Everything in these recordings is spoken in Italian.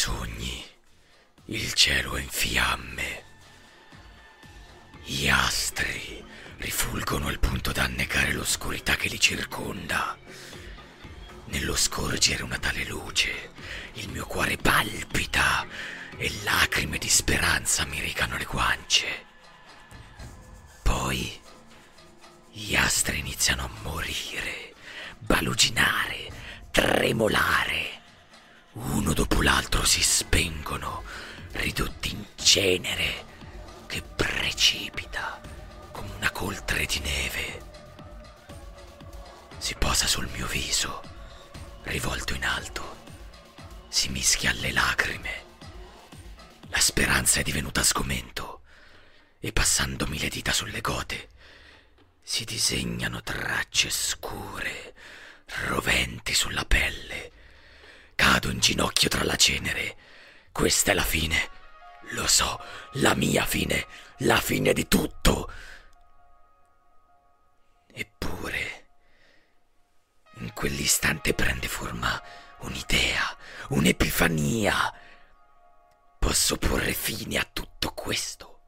sogni il cielo è in fiamme. Gli astri rifulgono al punto da annegare l'oscurità che li circonda. Nello scorgere una tale luce, il mio cuore palpita e lacrime di speranza mi recano le guance. Poi gli astri iniziano a morire, baluginare, tremolare. Uno dopo l'altro si spengono, ridotti in cenere che precipita come una coltre di neve. Si posa sul mio viso, rivolto in alto, si mischia alle lacrime. La speranza è divenuta sgomento e passandomi le dita sulle gote si disegnano tracce scure, roventi sulla pelle. Cado in ginocchio tra la cenere. Questa è la fine. Lo so, la mia fine, la fine di tutto. Eppure, in quell'istante prende forma un'idea, un'epifania. Posso porre fine a tutto questo.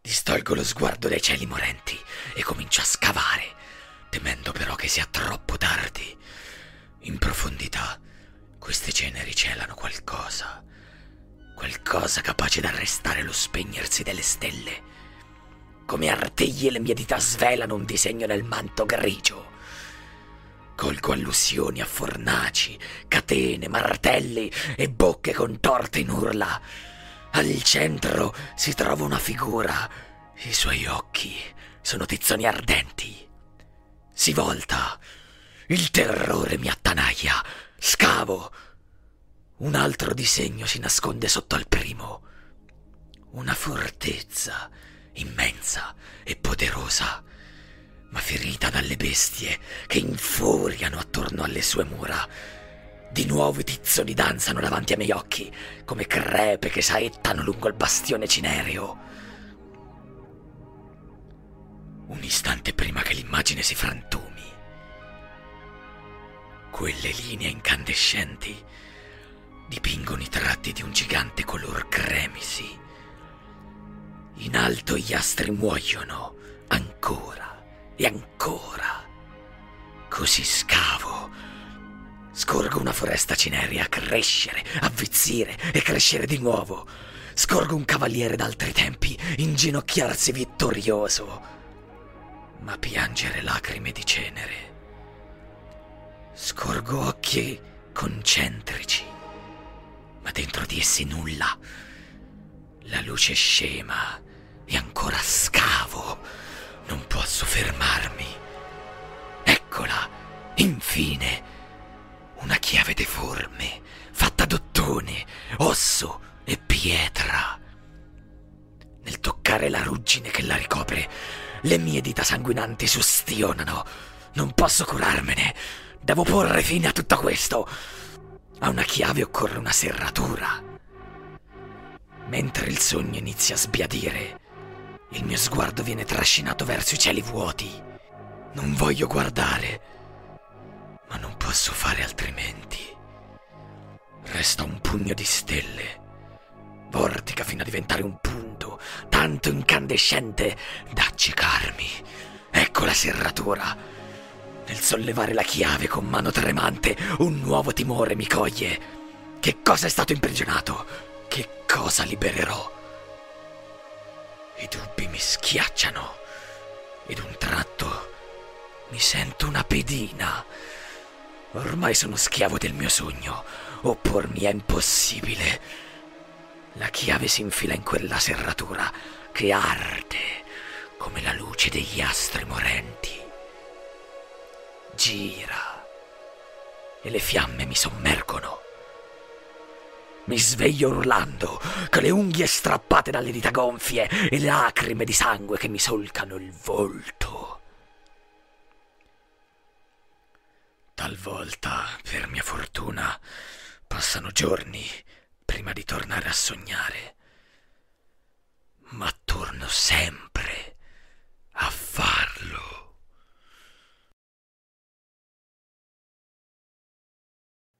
Distolgo lo sguardo dai cieli morenti e comincio a scavare, temendo però che sia troppo tardi. In profondità, queste ceneri celano qualcosa, qualcosa capace di arrestare lo spegnersi delle stelle. Come artigli le mie dita svelano un disegno nel manto grigio. Colgo allusioni a fornaci, catene, martelli e bocche contorte in urla. Al centro si trova una figura. I suoi occhi sono tizzoni ardenti. Si volta. Il terrore mi attanaglia. Scavo. Un altro disegno si nasconde sotto al primo. Una fortezza immensa e poderosa, ma ferita dalle bestie che infuriano attorno alle sue mura. Di nuovo i tizzoni danzano davanti ai miei occhi, come crepe che saettano lungo il bastione cinereo. Un istante prima che l'immagine si frantumi, quelle linee incandescenti dipingono i tratti di un gigante color cremisi. In alto gli astri muoiono ancora e ancora. Così scavo. Scorgo una foresta cinerea crescere, avvizzire e crescere di nuovo. Scorgo un cavaliere d'altri tempi inginocchiarsi vittorioso, ma piangere lacrime di cenere. Scorgo occhi concentrici, ma dentro di essi nulla. La luce scema e ancora scavo. Non posso fermarmi. Eccola, infine. Una chiave deforme, fatta d'ottone, osso e pietra. Nel toccare la ruggine che la ricopre, le mie dita sanguinanti sustionano. Non posso curarmene. Devo porre fine a tutto questo. A una chiave occorre una serratura. Mentre il sogno inizia a sbiadire, il mio sguardo viene trascinato verso i cieli vuoti. Non voglio guardare, ma non posso fare altrimenti. Resta un pugno di stelle. Vortica fino a diventare un punto, tanto incandescente da accecarmi. Ecco la serratura. Nel sollevare la chiave con mano tremante, un nuovo timore mi coglie. Che cosa è stato imprigionato? Che cosa libererò? I dubbi mi schiacciano ed un tratto mi sento una pedina. Ormai sono schiavo del mio sogno. Oppormi è impossibile. La chiave si infila in quella serratura che arde come la luce degli astri morenti. Gira e le fiamme mi sommergono. Mi sveglio urlando, con le unghie strappate dalle dita gonfie e lacrime di sangue che mi solcano il volto. Talvolta, per mia fortuna, passano giorni prima di tornare a sognare. Ma torno sempre a farlo.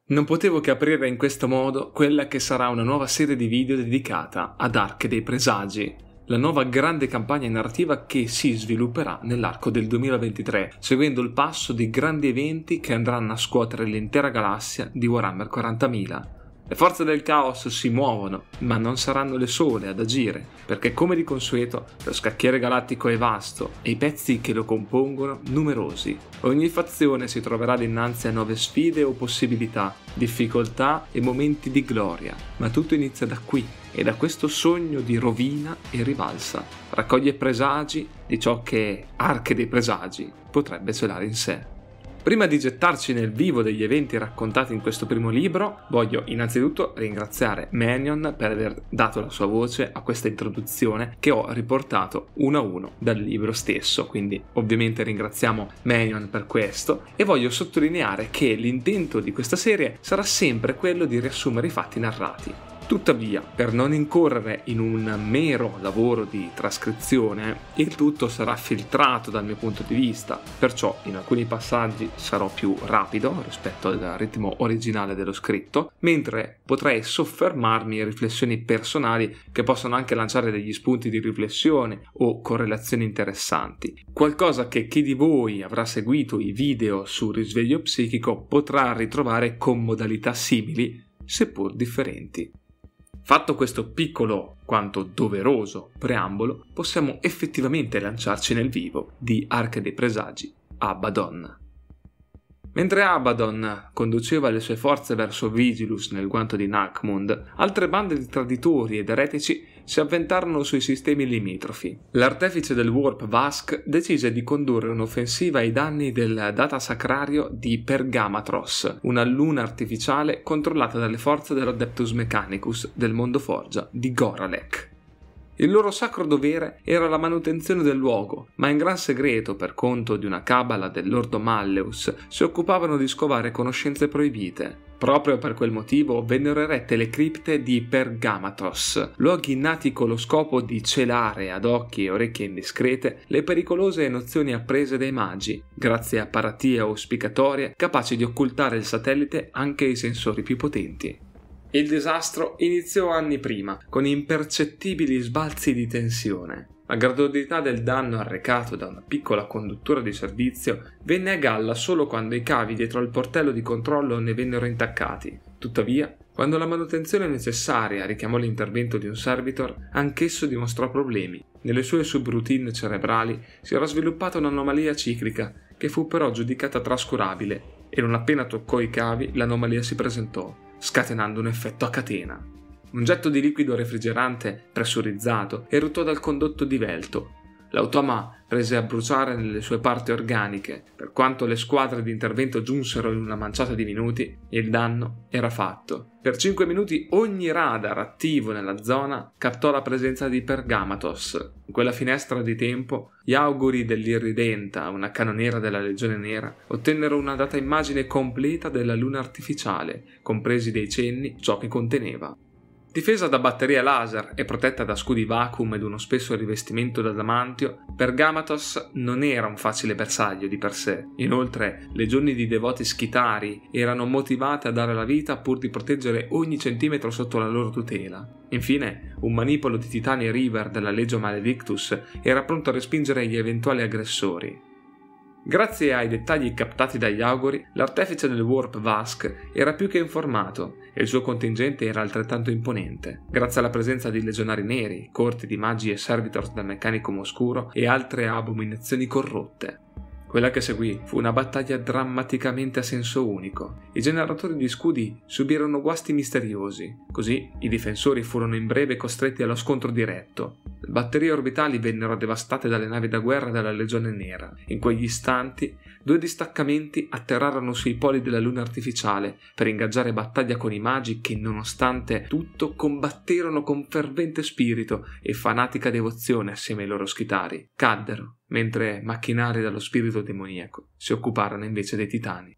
Non potevo che aprire in questo modo quella che sarà una nuova serie di video dedicata ad Arche dei Presagi, la nuova grande campagna narrativa che si svilupperà nell'arco del 2023, seguendo il passo di grandi eventi che andranno a scuotere l'intera galassia di Warhammer 40.000. Le forze del caos si muovono, ma non saranno le sole ad agire, perché come di consueto lo scacchiere galattico è vasto e i pezzi che lo compongono numerosi. Ogni fazione si troverà dinanzi a nuove sfide o possibilità, difficoltà e momenti di gloria, ma tutto inizia da qui e da questo sogno di rovina e rivalsa. Raccoglie presagi di ciò che Arche dei Presagi potrebbe celare in sé. Prima di gettarci nel vivo degli eventi raccontati in questo primo libro, voglio innanzitutto ringraziare Manion per aver dato la sua voce a questa introduzione che ho riportato uno a uno dal libro stesso, quindi ovviamente ringraziamo Manion per questo e voglio sottolineare che l'intento di questa serie sarà sempre quello di riassumere i fatti narrati. Tuttavia, per non incorrere in un mero lavoro di trascrizione, il tutto sarà filtrato dal mio punto di vista, perciò in alcuni passaggi sarò più rapido rispetto al ritmo originale dello scritto, mentre potrei soffermarmi in riflessioni personali che possono anche lanciare degli spunti di riflessione o correlazioni interessanti. Qualcosa che chi di voi avrà seguito i video sul risveglio psichico potrà ritrovare con modalità simili, seppur differenti. Fatto questo piccolo quanto doveroso preambolo, possiamo effettivamente lanciarci nel vivo di Arca dei Presagi, Abaddon. Mentre Abaddon conduceva le sue forze verso Vigilus nel guanto di Nakmund, altre bande di traditori ed eretici si avventarono sui sistemi limitrofi. L'artefice del Warp Vask decise di condurre un'offensiva ai danni del data sacrario di Pergamatros, una luna artificiale controllata dalle forze dell'Adeptus Mechanicus del mondo forgia di Goralek. Il loro sacro dovere era la manutenzione del luogo, ma in gran segreto, per conto di una cabala dell'ordo Malleus, si occupavano di scovare conoscenze proibite. Proprio per quel motivo vennero erette le cripte di Pergamatos, luoghi nati con lo scopo di celare ad occhi e orecchie indiscrete le pericolose nozioni apprese dai magi, grazie a paratie auspicatorie capaci di occultare il satellite anche ai sensori più potenti. Il disastro iniziò anni prima, con impercettibili sbalzi di tensione. La gradualità del danno arrecato da una piccola conduttura di servizio venne a galla solo quando i cavi dietro al portello di controllo ne vennero intaccati. Tuttavia, quando la manutenzione necessaria richiamò l'intervento di un servitor, anch'esso dimostrò problemi. Nelle sue subroutine cerebrali si era sviluppata un'anomalia ciclica che fu però giudicata trascurabile e non appena toccò i cavi l'anomalia si presentò scatenando un effetto a catena. Un getto di liquido refrigerante pressurizzato eruttò dal condotto divelto. L'automa prese a bruciare nelle sue parti organiche. Per quanto le squadre di intervento giunsero in una manciata di minuti, il danno era fatto. Per 5 minuti ogni radar attivo nella zona captò la presenza di Pergamatos. In quella finestra di tempo, gli auguri dell'Irridenta, una cannoniera della Legione Nera, ottennero una data immagine completa della luna artificiale, compresi dei cenni ciò che conteneva. Difesa da batterie laser e protetta da scudi vacuum ed uno spesso rivestimento d'adamantio, Pergamatos non era un facile bersaglio di per sé. Inoltre, legioni di devoti schitari erano motivate a dare la vita pur di proteggere ogni centimetro sotto la loro tutela. Infine, un manipolo di Titani River della Legio Maledictus era pronto a respingere gli eventuali aggressori. Grazie ai dettagli captati dagli auguri, l'artefice del Warp Vask era più che informato e il suo contingente era altrettanto imponente, grazie alla presenza di legionari neri, corti di magi e servitors del meccanico oscuro e altre abominazioni corrotte. Quella che seguì fu una battaglia drammaticamente a senso unico. I generatori di scudi subirono guasti misteriosi, così i difensori furono in breve costretti allo scontro diretto. Le batterie orbitali vennero devastate dalle navi da guerra della Legione Nera. In quegli istanti, due distaccamenti atterrarono sui poli della luna artificiale per ingaggiare battaglia con i magi che, nonostante tutto, combatterono con fervente spirito e fanatica devozione assieme ai loro schitari. Caddero mentre macchinari dallo spirito demoniaco si occuparono invece dei titani.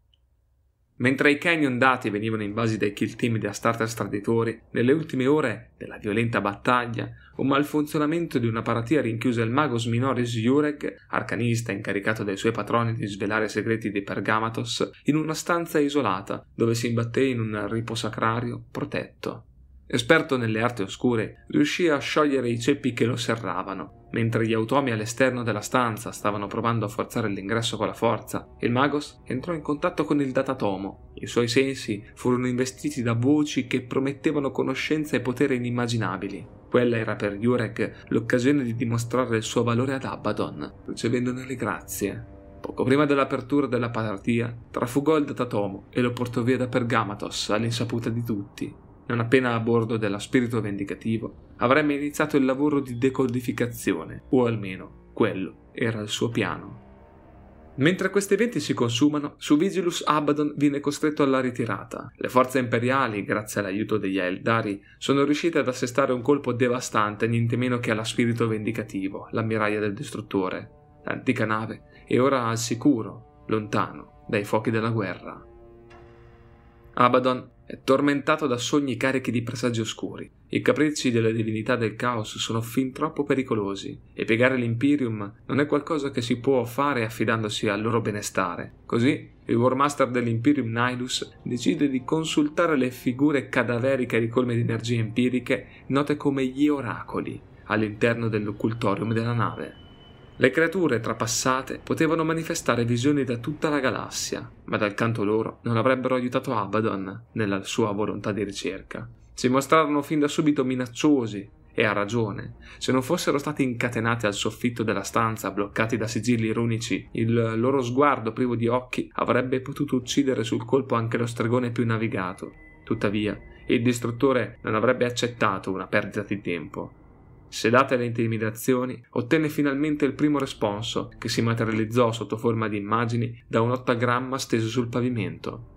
Mentre i canyon dati venivano invasi dai kill team di Astartes traditori, nelle ultime ore della violenta battaglia, un malfunzionamento di una paratia rinchiuse il magos minoris Jureg, arcanista incaricato dai suoi patroni di svelare i segreti di Pergamatos, in una stanza isolata dove si imbatté in un ripo sacrario protetto. Esperto nelle arti oscure, riuscì a sciogliere i ceppi che lo serravano. Mentre gli automi all'esterno della stanza stavano provando a forzare l'ingresso con la forza, il Magos entrò in contatto con il datatomo. I suoi sensi furono investiti da voci che promettevano conoscenza e potere inimmaginabili. Quella era per Jurek l'occasione di dimostrare il suo valore ad Abaddon, ricevendone le grazie. Poco prima dell'apertura della partita, trafugò il datatomo e lo portò via da Pergamatos all'insaputa di tutti. Non appena a bordo della spirito vendicativo, avrebbe iniziato il lavoro di decodificazione, o almeno quello era il suo piano. Mentre questi eventi si consumano, su Vigilus Abaddon viene costretto alla ritirata. Le forze imperiali, grazie all'aiuto degli Eldari, sono riuscite ad assestare un colpo devastante niente meno che alla spirito vendicativo, l'ammiraglia del distruttore. L'antica nave è ora al sicuro, lontano dai fuochi della guerra. Abaddon è tormentato da sogni carichi di presagi oscuri. I capricci delle divinità del caos sono fin troppo pericolosi e piegare l'Imperium non è qualcosa che si può fare affidandosi al loro benestare. Così il Warmaster dell'Imperium Nihilus decide di consultare le figure cadaveriche ricolme di energie empiriche note come gli oracoli all'interno dell'occultorium della nave. Le creature trapassate potevano manifestare visioni da tutta la galassia, ma dal canto loro non avrebbero aiutato Abaddon nella sua volontà di ricerca. Si mostrarono fin da subito minacciosi, e a ragione. Se non fossero stati incatenati al soffitto della stanza, bloccati da sigilli runici, il loro sguardo privo di occhi avrebbe potuto uccidere sul colpo anche lo stregone più navigato. Tuttavia, il distruttore non avrebbe accettato una perdita di tempo Sedate le intimidazioni, ottenne finalmente il primo responso, che si materializzò sotto forma di immagini da un ottagramma steso sul pavimento.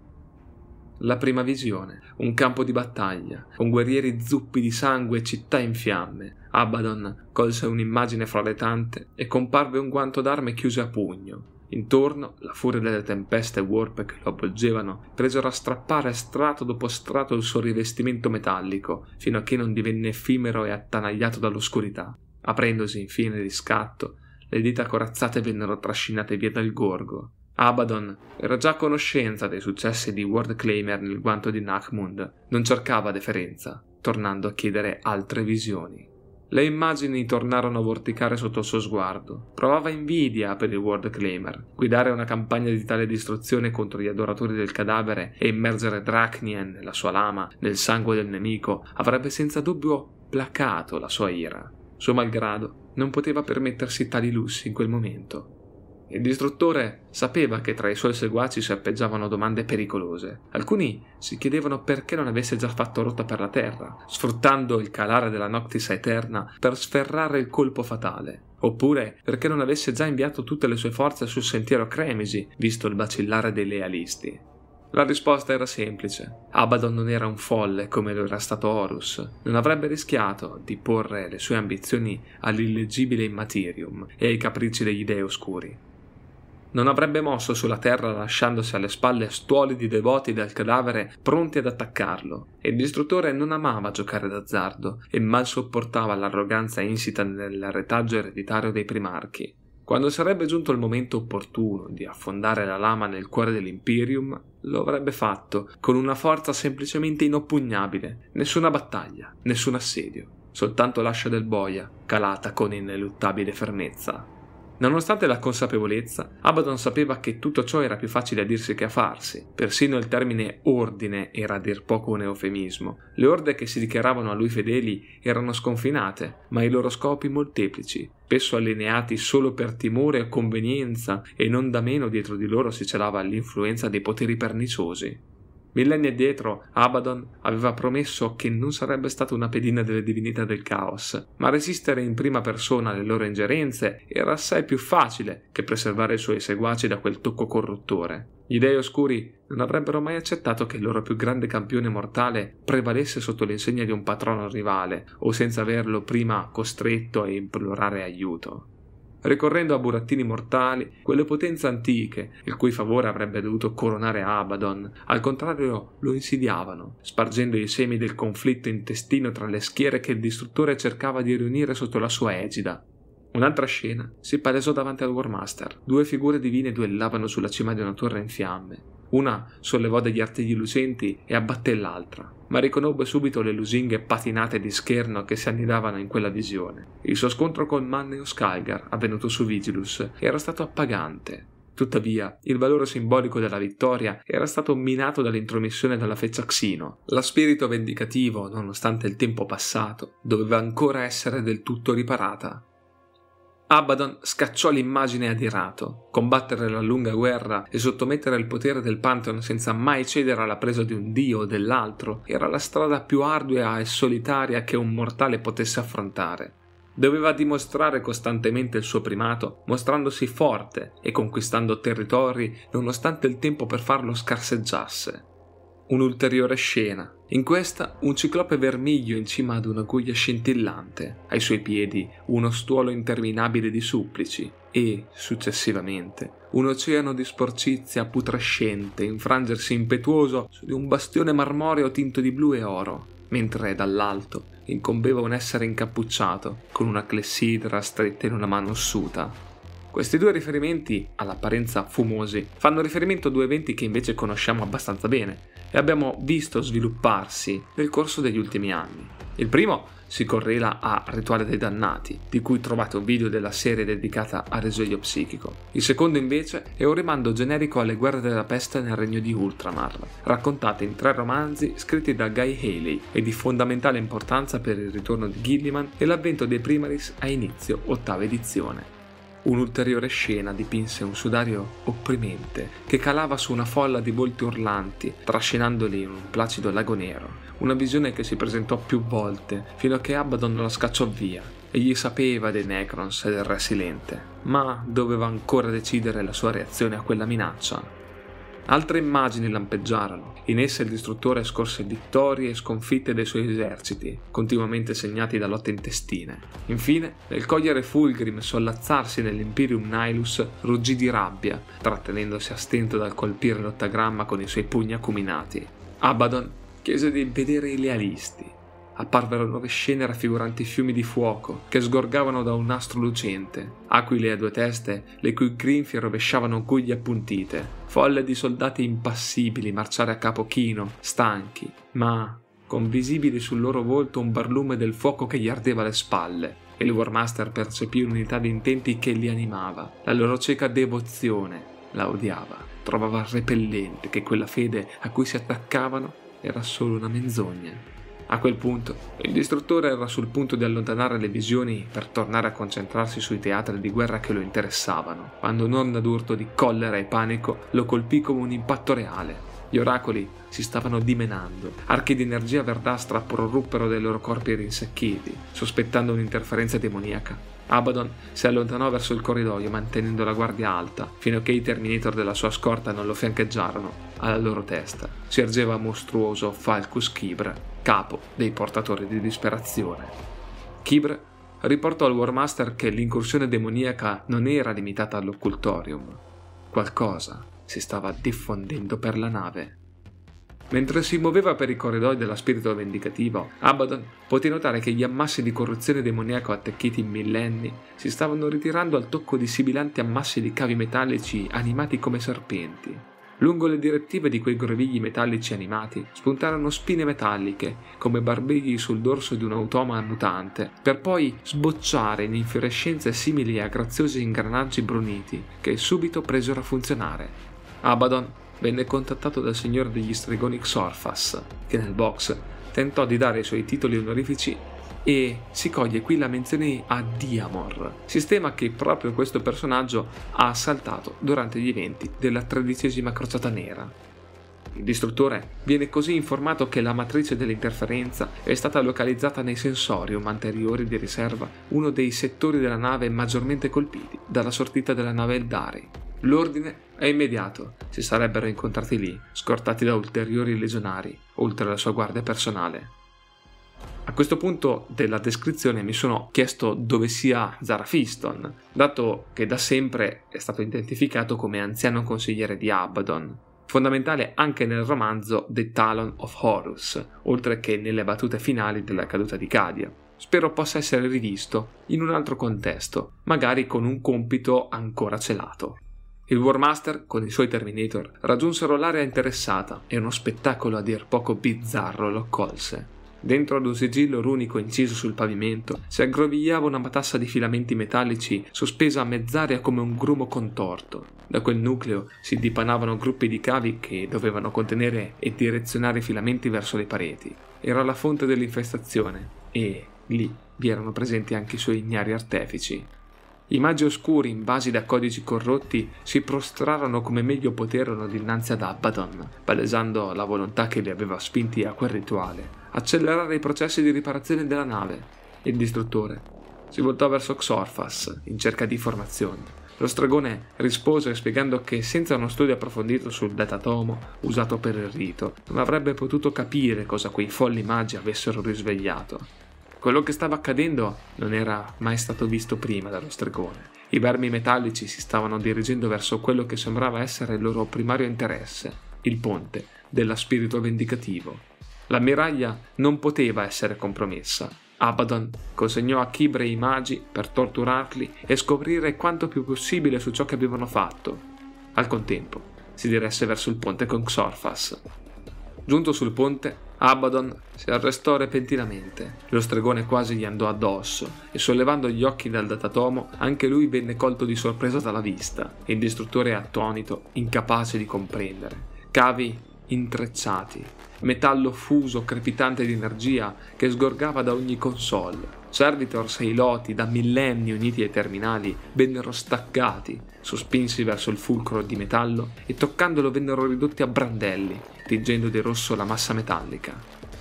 La prima visione, un campo di battaglia, con guerrieri zuppi di sangue e città in fiamme. Abaddon colse un'immagine floretante e comparve un guanto d'arme chiuso a pugno, Intorno, la furia delle tempeste warp che lo avvolgevano presero a strappare strato dopo strato il suo rivestimento metallico, fino a che non divenne effimero e attanagliato dall'oscurità. Aprendosi infine di scatto, le dita corazzate vennero trascinate via dal gorgo. Abaddon era già a conoscenza dei successi di World Claimer nel guanto di Nachmund, non cercava deferenza, tornando a chiedere altre visioni. Le immagini tornarono a vorticare sotto il suo sguardo. Provava invidia per il World Claimer. Guidare una campagna di tale distruzione contro gli adoratori del cadavere e immergere Drachnien, la sua lama, nel sangue del nemico avrebbe senza dubbio placato la sua ira. Suo malgrado non poteva permettersi tali lussi in quel momento. Il distruttore sapeva che tra i suoi seguaci serpeggiavano domande pericolose. Alcuni si chiedevano perché non avesse già fatto rotta per la terra, sfruttando il calare della Noctis Eterna per sferrare il colpo fatale. Oppure perché non avesse già inviato tutte le sue forze sul sentiero Cremisi, visto il bacillare dei lealisti. La risposta era semplice. Abaddon non era un folle come lo era stato Horus. Non avrebbe rischiato di porre le sue ambizioni all'illeggibile Immaterium e ai capricci degli dei oscuri non avrebbe mosso sulla terra lasciandosi alle spalle stuoli di devoti del cadavere pronti ad attaccarlo. Il distruttore non amava giocare d'azzardo e mal sopportava l'arroganza insita nel retaggio ereditario dei primarchi. Quando sarebbe giunto il momento opportuno di affondare la lama nel cuore dell'Imperium, lo avrebbe fatto con una forza semplicemente inoppugnabile. Nessuna battaglia, nessun assedio, soltanto l'ascia del boia, calata con ineluttabile fermezza. Nonostante la consapevolezza, Abaddon sapeva che tutto ciò era più facile a dirsi che a farsi. Persino il termine ordine era a dir poco un eufemismo. Le orde che si dichiaravano a lui fedeli erano sconfinate, ma i loro scopi molteplici, spesso allineati solo per timore o convenienza, e non da meno dietro di loro si celava l'influenza dei poteri perniciosi. Millenni addietro, Abaddon aveva promesso che non sarebbe stata una pedina delle divinità del caos, ma resistere in prima persona alle loro ingerenze era assai più facile che preservare i suoi seguaci da quel tocco corruttore. Gli dei oscuri non avrebbero mai accettato che il loro più grande campione mortale prevalesse sotto l'insegna di un patrono rivale o senza averlo prima costretto a implorare aiuto. Ricorrendo a burattini mortali, quelle potenze antiche, il cui favore avrebbe dovuto coronare Abaddon, al contrario lo insidiavano, spargendo i semi del conflitto intestino tra le schiere che il distruttore cercava di riunire sotto la sua egida. Un'altra scena si palesò davanti al War Master. Due figure divine duellavano sulla cima di una torre in fiamme. Una sollevò degli artigli lucenti e abbatté l'altra, ma riconobbe subito le lusinghe patinate di scherno che si annidavano in quella visione. Il suo scontro con Manneo Skalgar, avvenuto su Vigilus, era stato appagante. Tuttavia, il valore simbolico della vittoria era stato minato dall'intromissione della feccia Xino. Lo spirito vendicativo, nonostante il tempo passato, doveva ancora essere del tutto riparata Abaddon scacciò l'immagine adirato. Combattere la lunga guerra e sottomettere il potere del Pantheon senza mai cedere alla presa di un dio o dell'altro era la strada più ardua e solitaria che un mortale potesse affrontare. Doveva dimostrare costantemente il suo primato, mostrandosi forte e conquistando territori nonostante il tempo per farlo scarseggiasse un'ulteriore scena. In questa un ciclope vermiglio in cima ad una guglia scintillante, ai suoi piedi uno stuolo interminabile di supplici e, successivamente, un oceano di sporcizia putrescente infrangersi impetuoso su di un bastione marmoreo tinto di blu e oro, mentre dall'alto incombeva un essere incappucciato con una clessidra stretta in una mano ossuta. Questi due riferimenti, all'apparenza fumosi, fanno riferimento a due eventi che invece conosciamo abbastanza bene e abbiamo visto svilupparsi nel corso degli ultimi anni. Il primo si correla a Rituale dei Dannati, di cui trovate un video della serie dedicata al risveglio psichico. Il secondo invece è un rimando generico alle guerre della peste nel regno di Ultramar, raccontate in tre romanzi scritti da Guy Haley e di fondamentale importanza per il ritorno di Gilliman e l'avvento dei Primaris a inizio ottava edizione. Un'ulteriore scena dipinse un sudario opprimente che calava su una folla di volti urlanti, trascinandoli in un placido lago nero, una visione che si presentò più volte fino a che Abaddon la scacciò via. Egli sapeva dei Necrons e del Re Silente, ma doveva ancora decidere la sua reazione a quella minaccia. Altre immagini lampeggiarono. In esse il distruttore scorse vittorie e sconfitte dei suoi eserciti, continuamente segnati da lotte intestine. Infine, nel cogliere Fulgrim sollazzarsi nell'Imperium Nihilus, ruggì di rabbia, trattenendosi a stento dal colpire l'ottagramma con i suoi pugni acuminati. Abaddon chiese di vedere i lealisti, apparvero nuove scene raffiguranti fiumi di fuoco che sgorgavano da un nastro lucente, aquile a due teste, le cui grinfie rovesciavano guglie appuntite, folle di soldati impassibili marciare a capo chino, stanchi, ma con visibile sul loro volto un barlume del fuoco che gli ardeva le spalle. E il War Master percepì un'unità di intenti che li animava, la loro cieca devozione la odiava, trovava repellente che quella fede a cui si attaccavano era solo una menzogna. A quel punto, il distruttore era sul punto di allontanare le visioni per tornare a concentrarsi sui teatri di guerra che lo interessavano, quando un'onda d'urto di collera e panico lo colpì come un impatto reale. Gli oracoli si stavano dimenando, archi di energia verdastra proruppero dai loro corpi rinsecchiti, sospettando un'interferenza demoniaca. Abaddon si allontanò verso il corridoio mantenendo la guardia alta, fino a che i Terminator della sua scorta non lo fiancheggiarono. Alla loro testa si ergeva mostruoso Falcus Kibra, capo dei portatori di disperazione. Kibr riportò al War Master che l'incursione demoniaca non era limitata all'occultorium. Qualcosa si stava diffondendo per la nave. Mentre si muoveva per i corridoi dello spirito vendicativo, Abaddon poté notare che gli ammassi di corruzione demoniaco attecchiti in millenni si stavano ritirando al tocco di sibilanti ammassi di cavi metallici animati come serpenti. Lungo le direttive di quei grovigli metallici animati spuntarono spine metalliche, come barbigli sul dorso di un automa mutante, per poi sbocciare in infiorescenze simili a graziosi ingranaggi bruniti, che subito presero a funzionare. Abaddon venne contattato dal signore degli stregoni Xorfas, che nel box tentò di dare i suoi titoli onorifici e si coglie qui la menzione a Diamor, sistema che proprio questo personaggio ha assaltato durante gli eventi della tredicesima crociata nera. Il distruttore viene così informato che la matrice dell'interferenza è stata localizzata nei sensorium anteriori di riserva, uno dei settori della nave maggiormente colpiti dalla sortita della nave Eldari. L'ordine è immediato, si sarebbero incontrati lì, scortati da ulteriori legionari, oltre alla sua guardia personale. A questo punto della descrizione mi sono chiesto dove sia Zarafiston, dato che da sempre è stato identificato come anziano consigliere di Abaddon, fondamentale anche nel romanzo The Talon of Horus, oltre che nelle battute finali della caduta di Cadia. Spero possa essere rivisto in un altro contesto, magari con un compito ancora celato. Il Warmaster, con i suoi Terminator, raggiunsero l'area interessata e uno spettacolo a dir poco bizzarro lo accolse. Dentro ad un sigillo runico inciso sul pavimento si aggrovigliava una matassa di filamenti metallici sospesa a mezz'aria come un grumo contorto. Da quel nucleo si dipanavano gruppi di cavi che dovevano contenere e direzionare i filamenti verso le pareti. Era la fonte dell'infestazione e lì vi erano presenti anche i suoi ignari artefici. I magi oscuri, invasi da codici corrotti, si prostrarono come meglio poterono dinanzi ad Abaddon, palesando la volontà che li aveva spinti a quel rituale, accelerare i processi di riparazione della nave. Il distruttore si voltò verso Xorfas in cerca di informazioni. Lo stregone rispose spiegando che senza uno studio approfondito sul datatomo usato per il rito, non avrebbe potuto capire cosa quei folli magi avessero risvegliato. Quello che stava accadendo non era mai stato visto prima dallo stregone. I vermi metallici si stavano dirigendo verso quello che sembrava essere il loro primario interesse, il ponte della spirito vendicativo. L'ammiraglia non poteva essere compromessa. Abaddon consegnò a Kibre i magi per torturarli e scoprire quanto più possibile su ciò che avevano fatto. Al contempo, si diresse verso il ponte con Xorfas. Giunto sul ponte, Abaddon si arrestò repentinamente. Lo stregone quasi gli andò addosso e sollevando gli occhi dal datatomo, anche lui venne colto di sorpresa dalla vista. Il distruttore attonito, incapace di comprendere. Cavi intrecciati, metallo fuso crepitante di energia che sgorgava da ogni console. Servitors e i loti, da millenni uniti ai terminali, vennero staccati, sospinsi verso il fulcro di metallo e toccandolo vennero ridotti a brandelli, tingendo di rosso la massa metallica.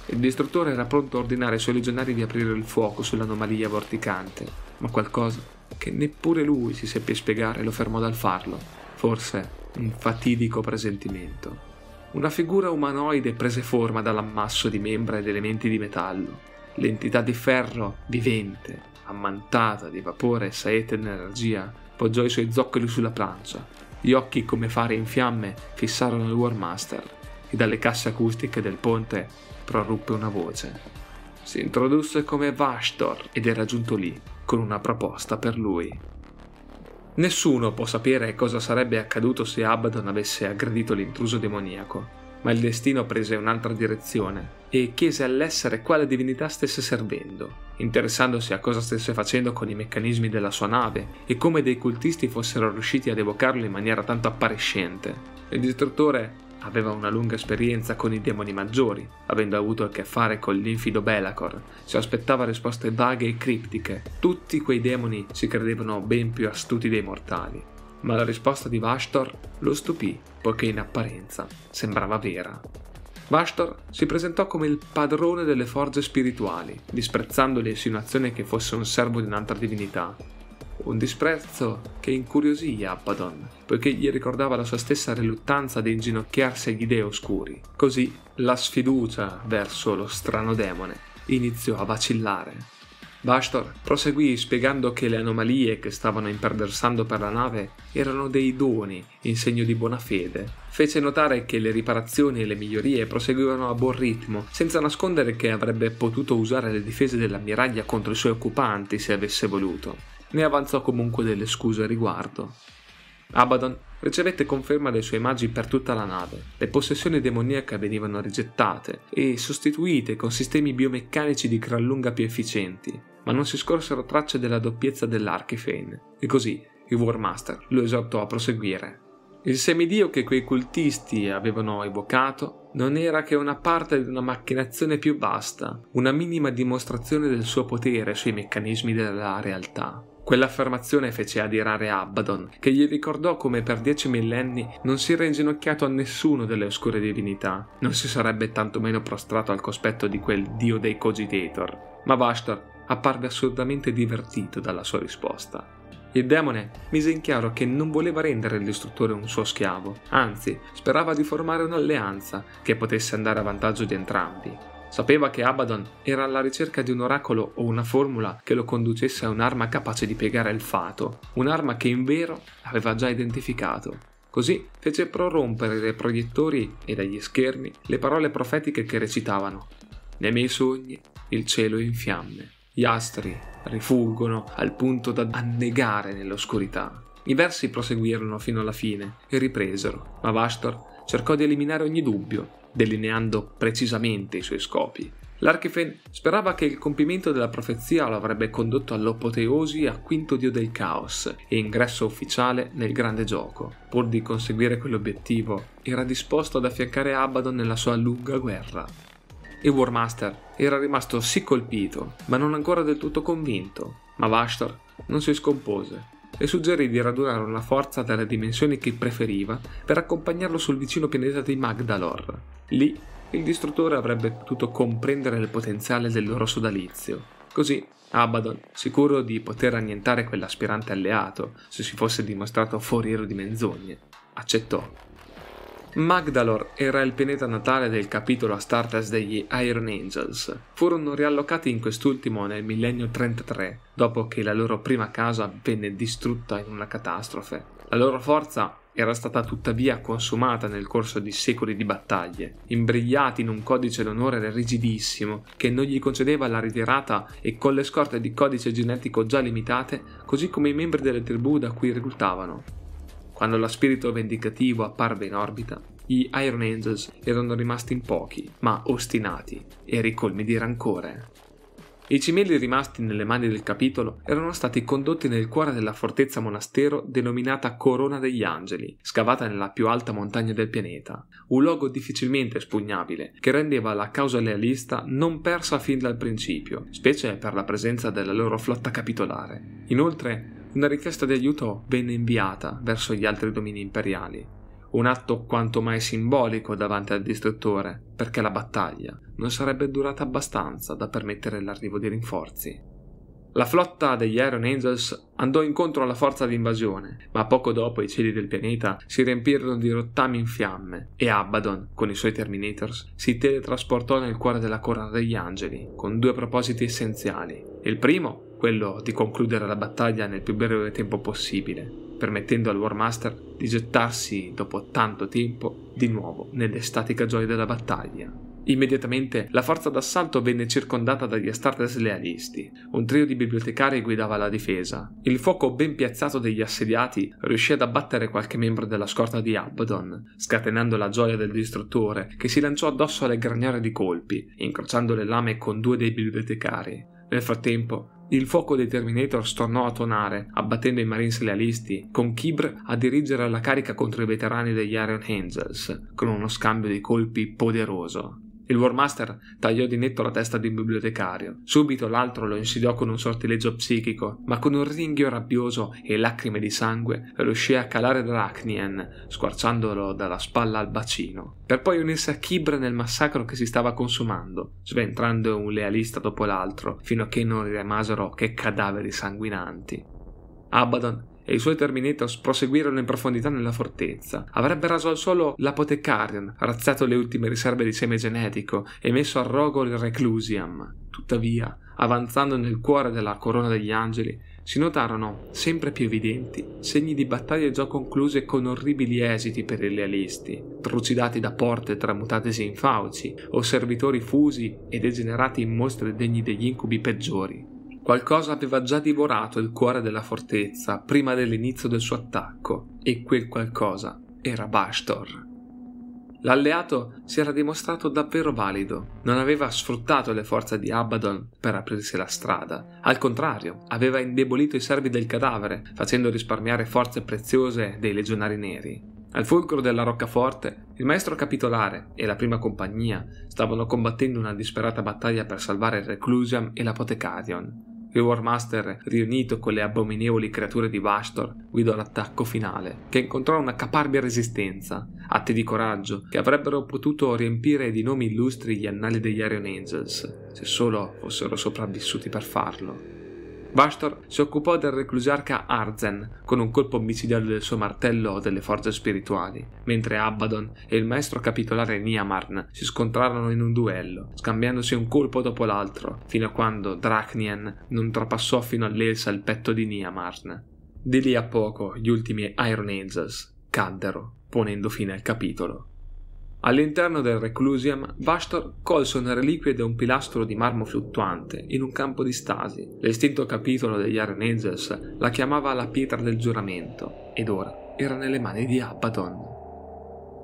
Il distruttore era pronto a ordinare ai suoi legionari di aprire il fuoco sull'anomalia vorticante, ma qualcosa che neppure lui si seppe spiegare lo fermò dal farlo. Forse un fatidico presentimento. Una figura umanoide prese forma dall'ammasso di membra ed elementi di metallo. L'entità di ferro, vivente, ammantata di vapore e saette d'energia, poggiò i suoi zoccoli sulla plancia. Gli occhi come fari in fiamme fissarono il Warmaster e dalle casse acustiche del ponte proruppe una voce. Si introdusse come Vashtor ed era giunto lì con una proposta per lui. Nessuno può sapere cosa sarebbe accaduto se Abaddon avesse aggredito l'intruso demoniaco, ma il destino prese un'altra direzione e chiese all'essere quale divinità stesse servendo, interessandosi a cosa stesse facendo con i meccanismi della sua nave e come dei cultisti fossero riusciti ad evocarlo in maniera tanto appariscente. Il distruttore Aveva una lunga esperienza con i demoni maggiori, avendo avuto a che fare con l'infido Belacor. Si aspettava risposte vaghe e criptiche. Tutti quei demoni si credevano ben più astuti dei mortali. Ma la risposta di Vashtor lo stupì, poiché in apparenza sembrava vera. Vashtor si presentò come il padrone delle forze spirituali, disprezzando l'insinuazione che fosse un servo di un'altra divinità, un disprezzo che incuriosì Abaddon, poiché gli ricordava la sua stessa riluttanza ad inginocchiarsi agli dei oscuri. Così la sfiducia verso lo strano demone iniziò a vacillare. Bastor proseguì spiegando che le anomalie che stavano imperversando per la nave erano dei doni in segno di buona fede. Fece notare che le riparazioni e le migliorie proseguivano a buon ritmo, senza nascondere che avrebbe potuto usare le difese dell'ammiraglia contro i suoi occupanti se avesse voluto ne avanzò comunque delle scuse a riguardo. Abaddon ricevette conferma dai suoi magi per tutta la nave. Le possessioni demoniache venivano rigettate e sostituite con sistemi biomeccanici di gran lunga più efficienti, ma non si scorsero tracce della doppiezza dell'Archifane, e così il Warmaster lo esortò a proseguire. Il semidio che quei cultisti avevano evocato non era che una parte di una macchinazione più vasta, una minima dimostrazione del suo potere sui meccanismi della realtà. Quell'affermazione fece adirare Abaddon, che gli ricordò come per dieci millenni non si era inginocchiato a nessuno delle oscure divinità, non si sarebbe tantomeno prostrato al cospetto di quel dio dei cogitator. Ma Vashtor apparve assurdamente divertito dalla sua risposta. Il demone mise in chiaro che non voleva rendere il distruttore un suo schiavo, anzi sperava di formare un'alleanza che potesse andare a vantaggio di entrambi. Sapeva che Abaddon era alla ricerca di un oracolo o una formula che lo conducesse a un'arma capace di piegare il fato, un'arma che in vero aveva già identificato. Così fece prorompere dai proiettori e dagli schermi le parole profetiche che recitavano Nei miei sogni il cielo è in fiamme, gli astri rifuggono al punto da annegare nell'oscurità. I versi proseguirono fino alla fine e ripresero, ma Vastor cercò di eliminare ogni dubbio delineando precisamente i suoi scopi. L'Archifen sperava che il compimento della profezia lo avrebbe condotto all'apoteosi a quinto dio del caos e ingresso ufficiale nel grande gioco. Pur di conseguire quell'obiettivo, era disposto ad affiancare Abaddon nella sua lunga guerra. Il Warmaster era rimasto sì colpito, ma non ancora del tutto convinto, ma Vashtor non si scompose e suggerì di radunare una forza dalle dimensioni che preferiva per accompagnarlo sul vicino pianeta di Magdalor. Lì il distruttore avrebbe potuto comprendere il potenziale del loro sodalizio. Così Abaddon, sicuro di poter annientare quell'aspirante alleato se si fosse dimostrato foriero di menzogne, accettò Magdalor era il pianeta natale del capitolo Astartes degli Iron Angels. Furono riallocati in quest'ultimo nel millennio 33, dopo che la loro prima casa venne distrutta in una catastrofe. La loro forza era stata tuttavia consumata nel corso di secoli di battaglie, imbrigliati in un codice d'onore rigidissimo che non gli concedeva la ritirata e con le scorte di codice genetico già limitate, così come i membri delle tribù da cui reclutavano. Quando lo spirito vendicativo apparve in orbita, gli Iron Angels erano rimasti in pochi, ma ostinati e ricolmi di rancore. I cimeli rimasti nelle mani del capitolo erano stati condotti nel cuore della fortezza monastero denominata Corona degli Angeli, scavata nella più alta montagna del pianeta, un luogo difficilmente espugnabile che rendeva la causa lealista non persa fin dal principio, specie per la presenza della loro flotta capitolare. Inoltre, una richiesta di aiuto venne inviata verso gli altri domini imperiali, un atto quanto mai simbolico davanti al distruttore, perché la battaglia non sarebbe durata abbastanza da permettere l'arrivo di rinforzi. La flotta degli Iron Angels andò incontro alla forza di invasione, ma poco dopo i cieli del pianeta si riempirono di rottami in fiamme e Abaddon, con i suoi Terminators, si teletrasportò nel cuore della corona degli angeli, con due propositi essenziali. Il primo, quello di concludere la battaglia nel più breve tempo possibile, permettendo al War Master di gettarsi, dopo tanto tempo, di nuovo nelle statiche gioie della battaglia. Immediatamente la forza d'assalto venne circondata dagli Astartes lealisti. Un trio di bibliotecari guidava la difesa. Il fuoco ben piazzato degli assediati riuscì ad abbattere qualche membro della scorta di Abaddon, scatenando la gioia del distruttore, che si lanciò addosso alle graniere di colpi, incrociando le lame con due dei bibliotecari. Nel frattempo, il fuoco dei Terminator tornò a tonare, abbattendo i Marines lealisti, con Kibr a dirigere la carica contro i veterani degli Iron Angels, con uno scambio di colpi poderoso. Il Warmaster tagliò di netto la testa di un bibliotecario. Subito l'altro lo insidiò con un sortileggio psichico, ma con un ringhio rabbioso e lacrime di sangue riuscì a calare Drachnien, squarciandolo dalla spalla al bacino, per poi unirsi a Kibra nel massacro che si stava consumando, sventrando un lealista dopo l'altro, fino a che non rimasero che cadaveri sanguinanti. Abaddon e i suoi Terminators proseguirono in profondità nella fortezza. Avrebbe raso al suolo l'Apothecarion, razziato le ultime riserve di seme genetico e messo a rogo il Reclusium. Tuttavia, avanzando nel cuore della corona degli angeli, si notarono, sempre più evidenti, segni di battaglie già concluse con orribili esiti per i lealisti, trucidati da porte tramutatesi in fauci, o servitori fusi e degenerati in mostre degni degli incubi peggiori. Qualcosa aveva già divorato il cuore della fortezza prima dell'inizio del suo attacco, e quel qualcosa era Bastor. L'alleato si era dimostrato davvero valido, non aveva sfruttato le forze di Abaddon per aprirsi la strada, al contrario, aveva indebolito i servi del cadavere, facendo risparmiare forze preziose dei legionari neri. Al fulcro della roccaforte, il maestro capitolare e la prima compagnia stavano combattendo una disperata battaglia per salvare il Reclusium e l'Apothecarion, il War Master, riunito con le abominevoli creature di Vastor, guidò l'attacco finale, che incontrò una caparbia resistenza, atti di coraggio che avrebbero potuto riempire di nomi illustri gli annali degli Iron Angels, se solo fossero sopravvissuti per farlo. Vastor si occupò del reclusiarca Arzen con un colpo micidiale del suo martello o delle forze spirituali, mentre Abaddon e il maestro capitolare Niamarn si scontrarono in un duello, scambiandosi un colpo dopo l'altro, fino a quando Drachnien non trapassò fino all'elsa il petto di Niamarn. Di lì a poco gli ultimi Iron Angels caddero, ponendo fine al capitolo. All'interno del Reclusium, Bastor colse una reliquia da un pilastro di marmo fluttuante in un campo di stasi. L'estinto capitolo degli Iron Angels la chiamava la pietra del giuramento ed ora era nelle mani di Abaddon.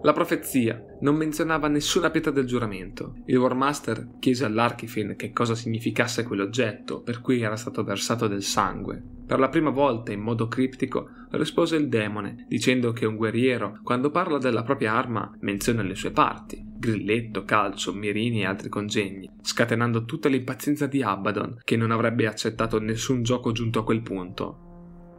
La profezia non menzionava nessuna pietra del giuramento. Il War Master chiese all'Archifin che cosa significasse quell'oggetto per cui era stato versato del sangue. Per la prima volta, in modo criptico, rispose il demone, dicendo che un guerriero, quando parla della propria arma, menziona le sue parti, grilletto, calcio, mirini e altri congegni, scatenando tutta l'impazienza di Abaddon, che non avrebbe accettato nessun gioco giunto a quel punto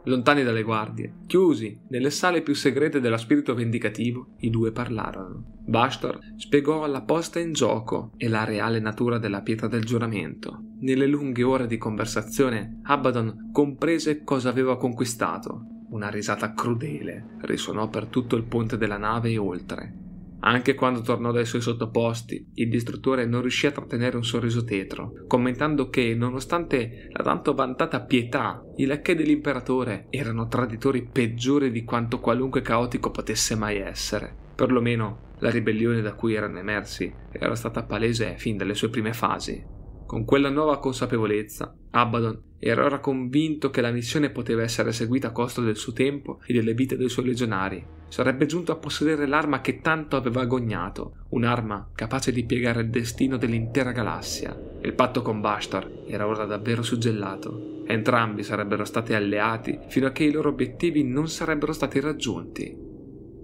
lontani dalle guardie, chiusi nelle sale più segrete dello spirito vendicativo, i due parlarono. Bastor spiegò la posta in gioco e la reale natura della pietra del giuramento. Nelle lunghe ore di conversazione, Abaddon comprese cosa aveva conquistato. Una risata crudele risuonò per tutto il ponte della nave e oltre. Anche quando tornò dai suoi sottoposti, il distruttore non riuscì a trattenere un sorriso tetro, commentando che, nonostante la tanto vantata pietà, i lacchè dell'imperatore erano traditori peggiori di quanto qualunque caotico potesse mai essere. Perlomeno la ribellione da cui erano emersi era stata palese fin dalle sue prime fasi. Con quella nuova consapevolezza, Abaddon era ora convinto che la missione poteva essere eseguita a costo del suo tempo e delle vite dei suoi legionari. Sarebbe giunto a possedere l'arma che tanto aveva agognato, un'arma capace di piegare il destino dell'intera galassia. Il patto con Bashtar era ora davvero suggellato. Entrambi sarebbero stati alleati fino a che i loro obiettivi non sarebbero stati raggiunti.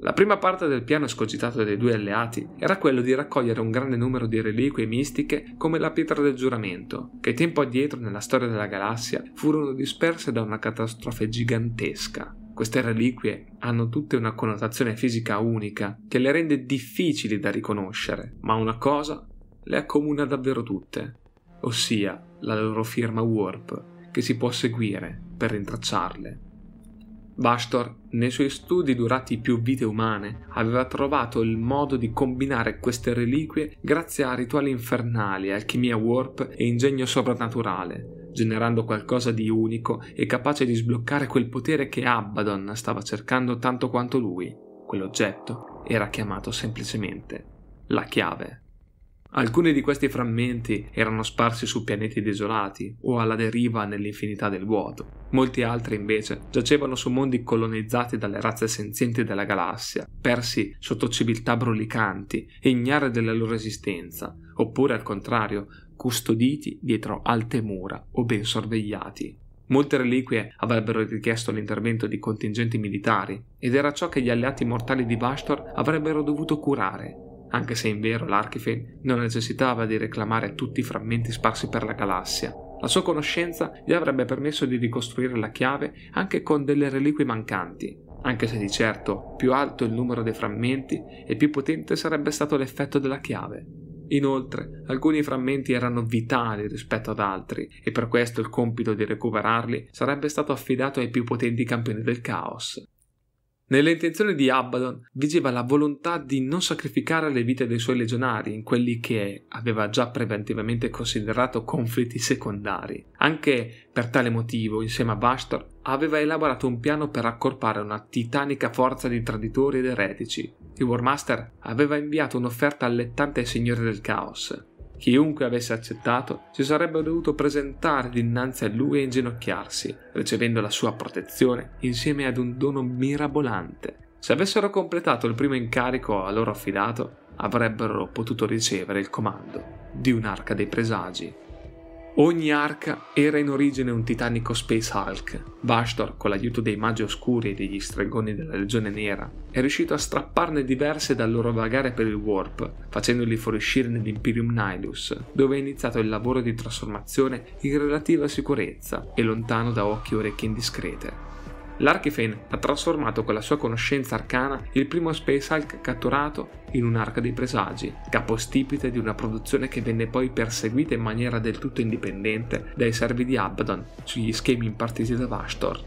La prima parte del piano escogitato dai due alleati era quello di raccogliere un grande numero di reliquie mistiche come la pietra del giuramento, che tempo addietro nella storia della galassia furono disperse da una catastrofe gigantesca. Queste reliquie hanno tutte una connotazione fisica unica che le rende difficili da riconoscere, ma una cosa le accomuna davvero tutte, ossia la loro firma warp che si può seguire per rintracciarle. Bastor, nei suoi studi durati più vite umane, aveva trovato il modo di combinare queste reliquie grazie a rituali infernali, alchimia warp e ingegno soprannaturale, generando qualcosa di unico e capace di sbloccare quel potere che Abaddon stava cercando tanto quanto lui. Quell'oggetto era chiamato semplicemente la chiave. Alcuni di questi frammenti erano sparsi su pianeti desolati o alla deriva nell'infinità del vuoto. Molti altri invece giacevano su mondi colonizzati dalle razze senzienti della galassia, persi sotto civiltà brulicanti e ignare della loro esistenza, oppure al contrario, custoditi dietro alte mura o ben sorvegliati. Molte reliquie avrebbero richiesto l'intervento di contingenti militari ed era ciò che gli alleati mortali di Bastor avrebbero dovuto curare anche se in vero l'Archife non necessitava di reclamare tutti i frammenti sparsi per la galassia. La sua conoscenza gli avrebbe permesso di ricostruire la chiave anche con delle reliquie mancanti, anche se di certo più alto il numero dei frammenti e più potente sarebbe stato l'effetto della chiave. Inoltre, alcuni frammenti erano vitali rispetto ad altri e per questo il compito di recuperarli sarebbe stato affidato ai più potenti campioni del caos. Nelle intenzioni di Abaddon vigeva la volontà di non sacrificare le vite dei suoi legionari in quelli che aveva già preventivamente considerato conflitti secondari. Anche per tale motivo, insieme a Bastor, aveva elaborato un piano per accorpare una titanica forza di traditori ed eretici. Il War Master aveva inviato un'offerta allettante ai signori del caos, Chiunque avesse accettato si sarebbe dovuto presentare dinanzi a lui e inginocchiarsi, ricevendo la sua protezione insieme ad un dono mirabolante. Se avessero completato il primo incarico a loro affidato, avrebbero potuto ricevere il comando di un'arca dei presagi. Ogni arca era in origine un titanico Space Hulk. Bastor, con l'aiuto dei magi oscuri e degli stregoni della Legione Nera, è riuscito a strapparne diverse dal loro vagare per il Warp, facendoli fuoriuscire nell'Imperium Nihilus, dove è iniziato il lavoro di trasformazione in relativa sicurezza e lontano da occhi e orecchie indiscrete. L'Archifane ha trasformato con la sua conoscenza arcana il primo Space Hulk catturato in un'arca dei presagi, capostipite di una produzione che venne poi perseguita in maniera del tutto indipendente dai servi di Abaddon sugli schemi impartiti da Vastor.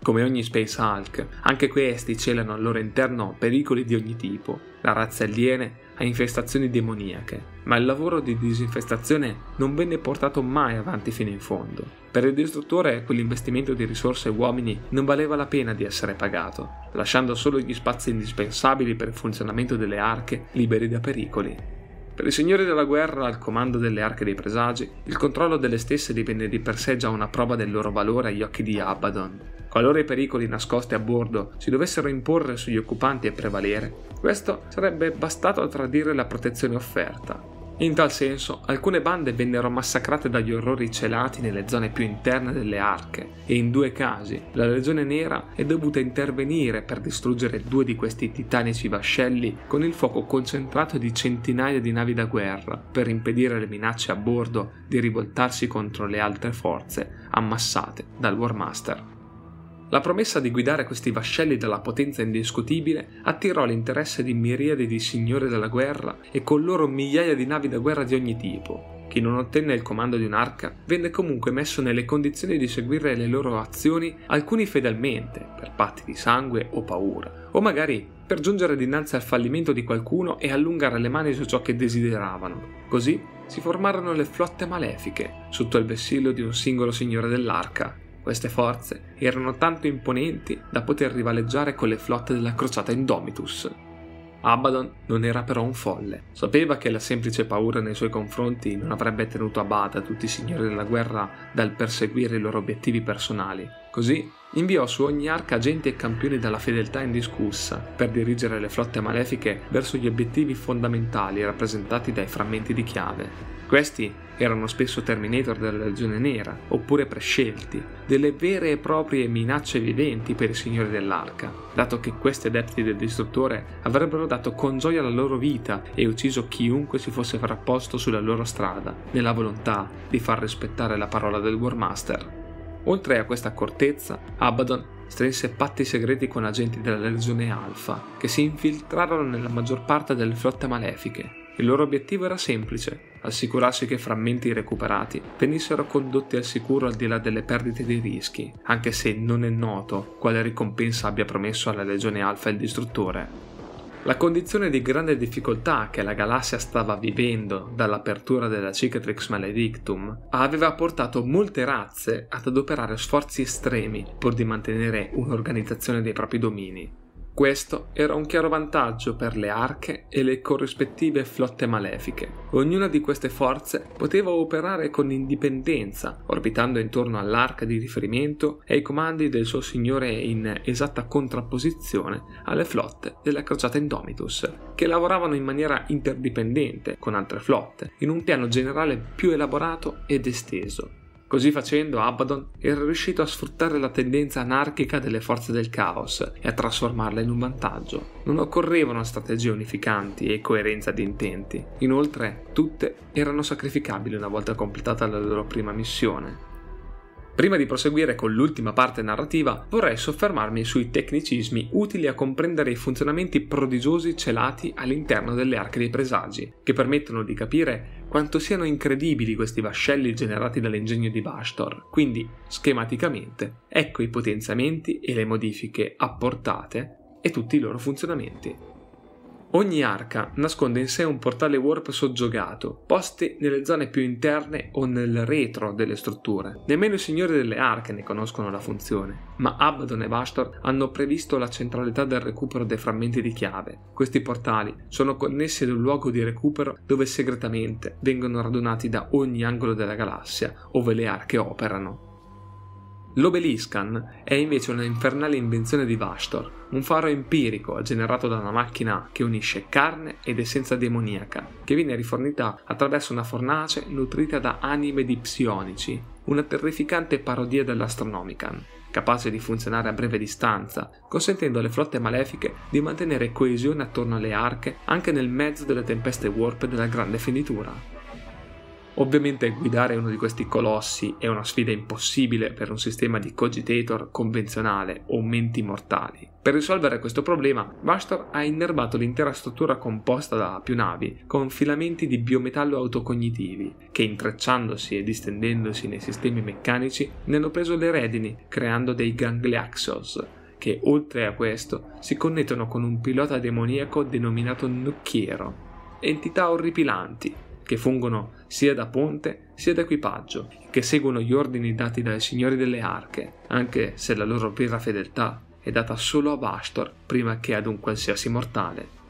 Come ogni Space Hulk, anche questi celano al loro interno pericoli di ogni tipo. La razza aliene ha infestazioni demoniache, ma il lavoro di disinfestazione non venne portato mai avanti fino in fondo. Per il distruttore quell'investimento di risorse e uomini non valeva la pena di essere pagato, lasciando solo gli spazi indispensabili per il funzionamento delle arche liberi da pericoli. Per i signori della guerra al comando delle arche dei presagi, il controllo delle stesse divenne di per sé già una prova del loro valore agli occhi di Abaddon, Qualora i pericoli nascosti a bordo si dovessero imporre sugli occupanti e prevalere, questo sarebbe bastato a tradire la protezione offerta. In tal senso, alcune bande vennero massacrate dagli orrori celati nelle zone più interne delle arche e in due casi la Legione Nera è dovuta intervenire per distruggere due di questi titanici vascelli con il fuoco concentrato di centinaia di navi da guerra per impedire alle minacce a bordo di rivoltarsi contro le altre forze ammassate dal War Master. La promessa di guidare questi vascelli dalla potenza indiscutibile attirò l'interesse di miriadi di signori della guerra e con loro migliaia di navi da guerra di ogni tipo. Chi non ottenne il comando di un'arca venne comunque messo nelle condizioni di seguire le loro azioni, alcuni fedelmente, per patti di sangue o paura, o magari per giungere dinanzi al fallimento di qualcuno e allungare le mani su ciò che desideravano. Così si formarono le flotte malefiche, sotto il vessillo di un singolo signore dell'arca, queste forze erano tanto imponenti da poter rivaleggiare con le flotte della crociata Indomitus. Abaddon non era però un folle. Sapeva che la semplice paura nei suoi confronti non avrebbe tenuto a bada tutti i signori della guerra dal perseguire i loro obiettivi personali. Così inviò su ogni arca agenti e campioni dalla fedeltà indiscussa per dirigere le flotte malefiche verso gli obiettivi fondamentali rappresentati dai frammenti di chiave. Questi erano spesso Terminator della Legione Nera, oppure prescelti, delle vere e proprie minacce viventi per i signori dell'arca, dato che questi adepti del distruttore avrebbero dato con gioia la loro vita e ucciso chiunque si fosse frapposto sulla loro strada, nella volontà di far rispettare la parola del War Master. Oltre a questa accortezza, Abaddon strinse patti segreti con agenti della Legione Alpha, che si infiltrarono nella maggior parte delle flotte malefiche. Il loro obiettivo era semplice, assicurarsi che i frammenti recuperati venissero condotti al sicuro al di là delle perdite dei rischi, anche se non è noto quale ricompensa abbia promesso alla Legione Alfa il distruttore. La condizione di grande difficoltà che la galassia stava vivendo dall'apertura della Cicatrix Maledictum aveva portato molte razze ad adoperare sforzi estremi pur di mantenere un'organizzazione dei propri domini. Questo era un chiaro vantaggio per le arche e le corrispettive flotte malefiche. Ognuna di queste forze poteva operare con indipendenza, orbitando intorno all'arca di riferimento e ai comandi del suo signore in esatta contrapposizione alle flotte della crociata Indomitus, che lavoravano in maniera interdipendente con altre flotte, in un piano generale più elaborato ed esteso. Così facendo, Abaddon era riuscito a sfruttare la tendenza anarchica delle forze del caos e a trasformarla in un vantaggio. Non occorrevano strategie unificanti e coerenza di intenti. Inoltre, tutte erano sacrificabili una volta completata la loro prima missione. Prima di proseguire con l'ultima parte narrativa, vorrei soffermarmi sui tecnicismi utili a comprendere i funzionamenti prodigiosi celati all'interno delle arche dei presagi, che permettono di capire quanto siano incredibili questi vascelli generati dall'ingegno di Bastor. Quindi, schematicamente, ecco i potenziamenti e le modifiche apportate e tutti i loro funzionamenti. Ogni arca nasconde in sé un portale warp soggiogato, posti nelle zone più interne o nel retro delle strutture. Nemmeno i signori delle arche ne conoscono la funzione, ma Abaddon e Bastor hanno previsto la centralità del recupero dei frammenti di chiave. Questi portali sono connessi ad un luogo di recupero dove segretamente vengono radunati da ogni angolo della galassia, ove le arche operano. L'Obeliscan è invece una infernale invenzione di Vastor, un faro empirico generato da una macchina che unisce carne ed essenza demoniaca, che viene rifornita attraverso una fornace nutrita da anime di psionici, una terrificante parodia dell'Astronomican, capace di funzionare a breve distanza, consentendo alle flotte malefiche di mantenere coesione attorno alle arche anche nel mezzo delle tempeste warp della grande finitura. Ovviamente guidare uno di questi colossi è una sfida impossibile per un sistema di cogitator convenzionale o menti mortali. Per risolvere questo problema, Bastor ha innervato l'intera struttura composta da più navi con filamenti di biometallo autocognitivi che intrecciandosi e distendendosi nei sistemi meccanici ne hanno preso le redini creando dei gangliaxos che oltre a questo si connettono con un pilota demoniaco denominato Nucchiero, entità orripilanti che fungono sia da ponte sia da equipaggio, che seguono gli ordini dati dai signori delle arche, anche se la loro vera fedeltà è data solo a Bastor prima che ad un qualsiasi mortale.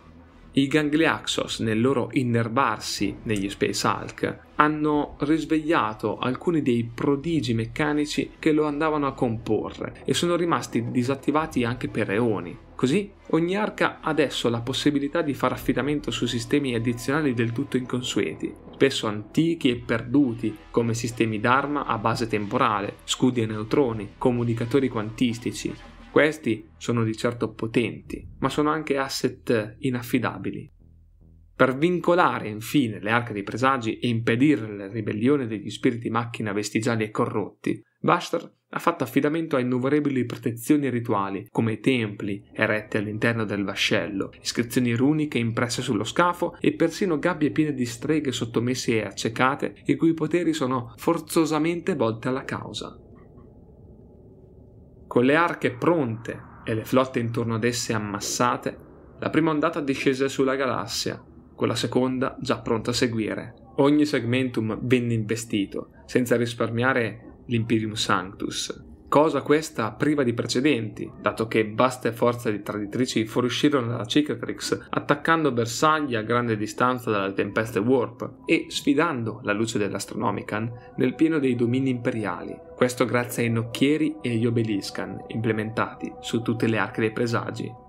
I Gangliaxos, nel loro innervarsi negli Space Hulk, hanno risvegliato alcuni dei prodigi meccanici che lo andavano a comporre e sono rimasti disattivati anche per eoni. Così ogni arca ha adesso la possibilità di fare affidamento su sistemi addizionali del tutto inconsueti, spesso antichi e perduti, come sistemi d'arma a base temporale, scudi a neutroni, comunicatori quantistici, questi sono di certo potenti, ma sono anche asset inaffidabili. Per vincolare infine le arche dei presagi e impedire la ribellione degli spiriti macchina vestigiali e corrotti, Bastar ha fatto affidamento a innumerevoli protezioni rituali, come templi eretti all'interno del vascello, iscrizioni runiche impresse sullo scafo e persino gabbie piene di streghe sottomesse e accecate, i cui poteri sono forzosamente volte alla causa. Con le arche pronte e le flotte intorno ad esse ammassate, la prima ondata discese sulla galassia, con la seconda già pronta a seguire. Ogni segmentum venne investito, senza risparmiare l'Imperium Sanctus, cosa questa priva di precedenti, dato che vaste forze di traditrici fuoriuscirono dalla Cicatrix, attaccando bersagli a grande distanza dalle tempeste Warp e sfidando la luce dell'Astronomican nel pieno dei domini imperiali, questo grazie ai nocchieri e agli obeliscan implementati su tutte le arche dei presagi.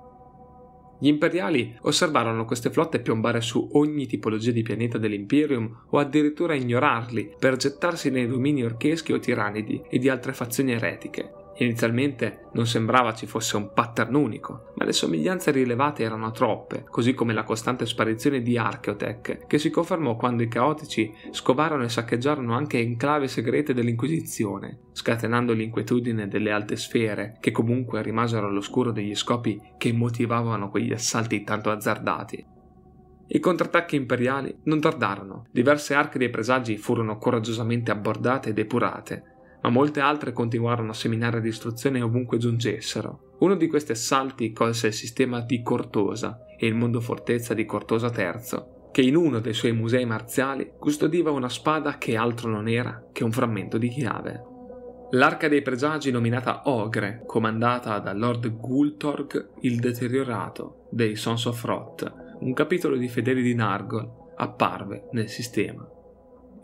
Gli imperiali osservarono queste flotte piombare su ogni tipologia di pianeta dell'Imperium o addirittura ignorarli per gettarsi nei domini orcheschi o tirannidi e di altre fazioni eretiche, Inizialmente non sembrava ci fosse un pattern unico, ma le somiglianze rilevate erano troppe, così come la costante sparizione di Archeotech, che si confermò quando i caotici scovarono e saccheggiarono anche enclave segrete dell'Inquisizione, scatenando l'inquietudine delle alte sfere, che comunque rimasero all'oscuro degli scopi che motivavano quegli assalti tanto azzardati. I contrattacchi imperiali non tardarono, diverse arche dei presagi furono coraggiosamente abbordate e depurate, ma molte altre continuarono a seminare distruzione ovunque giungessero. Uno di questi assalti colse il sistema di Cortosa e il mondo fortezza di Cortosa III, che in uno dei suoi musei marziali custodiva una spada che altro non era che un frammento di chiave. L'arca dei presagi nominata Ogre, comandata da Lord Gultorg il Deteriorato dei Sons of Roth, un capitolo di fedeli di Nargol, apparve nel sistema.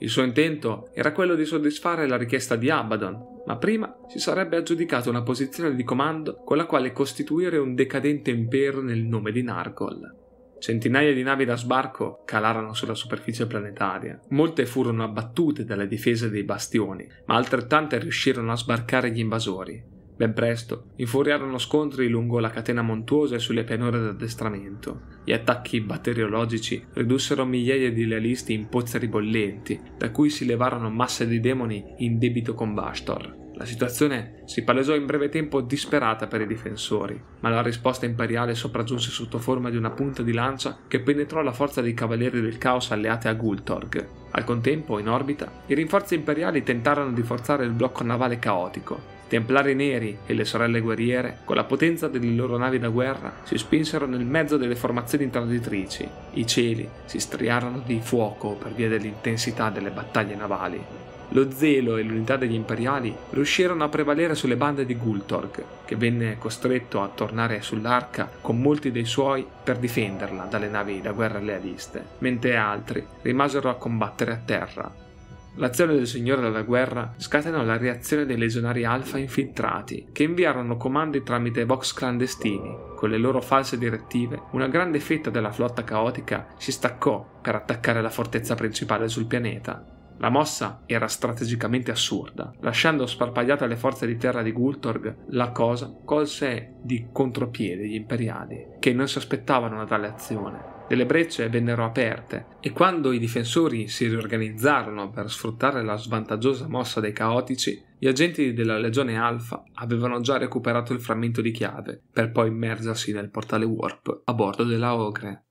Il suo intento era quello di soddisfare la richiesta di Abaddon, ma prima si sarebbe aggiudicato una posizione di comando con la quale costituire un decadente impero nel nome di Nargol. Centinaia di navi da sbarco calarono sulla superficie planetaria. Molte furono abbattute dalle difese dei bastioni, ma altrettante riuscirono a sbarcare gli invasori. Ben presto infuriarono scontri lungo la catena montuosa e sulle pianure d'addestramento. Gli attacchi batteriologici ridussero migliaia di lealisti in pozzeri bollenti, da cui si levarono masse di demoni in debito con Bastor. La situazione si palesò in breve tempo disperata per i difensori, ma la risposta imperiale sopraggiunse sotto forma di una punta di lancia che penetrò la forza dei cavalieri del caos alleate a Gultorg. Al contempo, in orbita, i rinforzi imperiali tentarono di forzare il blocco navale caotico, Templari neri e le sorelle guerriere, con la potenza delle loro navi da guerra, si spinsero nel mezzo delle formazioni traditrici. I cieli si striarono di fuoco per via dell'intensità delle battaglie navali. Lo zelo e l'unità degli imperiali riuscirono a prevalere sulle bande di Gultorg, che venne costretto a tornare sull'arca con molti dei suoi per difenderla dalle navi da guerra lealiste, mentre altri rimasero a combattere a terra, L'azione del Signore della Guerra scatenò la reazione dei legionari alfa infiltrati, che inviarono comandi tramite box clandestini. Con le loro false direttive, una grande fetta della flotta caotica si staccò per attaccare la fortezza principale sul pianeta. La mossa era strategicamente assurda. Lasciando sparpagliate le forze di terra di Gultorg, la cosa colse di contropiede gli imperiali, che non si aspettavano una tale azione. Delle brecce vennero aperte e quando i difensori si riorganizzarono per sfruttare la svantaggiosa mossa dei caotici, gli agenti della Legione Alfa avevano già recuperato il frammento di chiave per poi immergersi nel portale Warp a bordo della Ogre.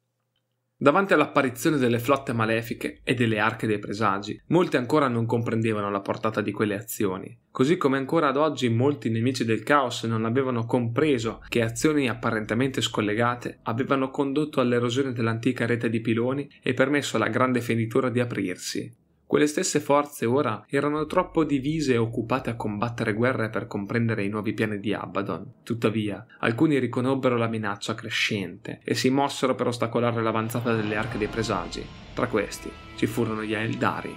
Davanti all'apparizione delle flotte malefiche e delle arche dei presagi, molti ancora non comprendevano la portata di quelle azioni, così come ancora ad oggi molti nemici del caos non avevano compreso che azioni apparentemente scollegate avevano condotto all'erosione dell'antica rete di piloni e permesso alla grande fenitura di aprirsi, quelle stesse forze ora erano troppo divise e occupate a combattere guerre per comprendere i nuovi piani di Abaddon. Tuttavia, alcuni riconobbero la minaccia crescente e si mossero per ostacolare l'avanzata delle arche dei presagi. Tra questi ci furono gli Eldari.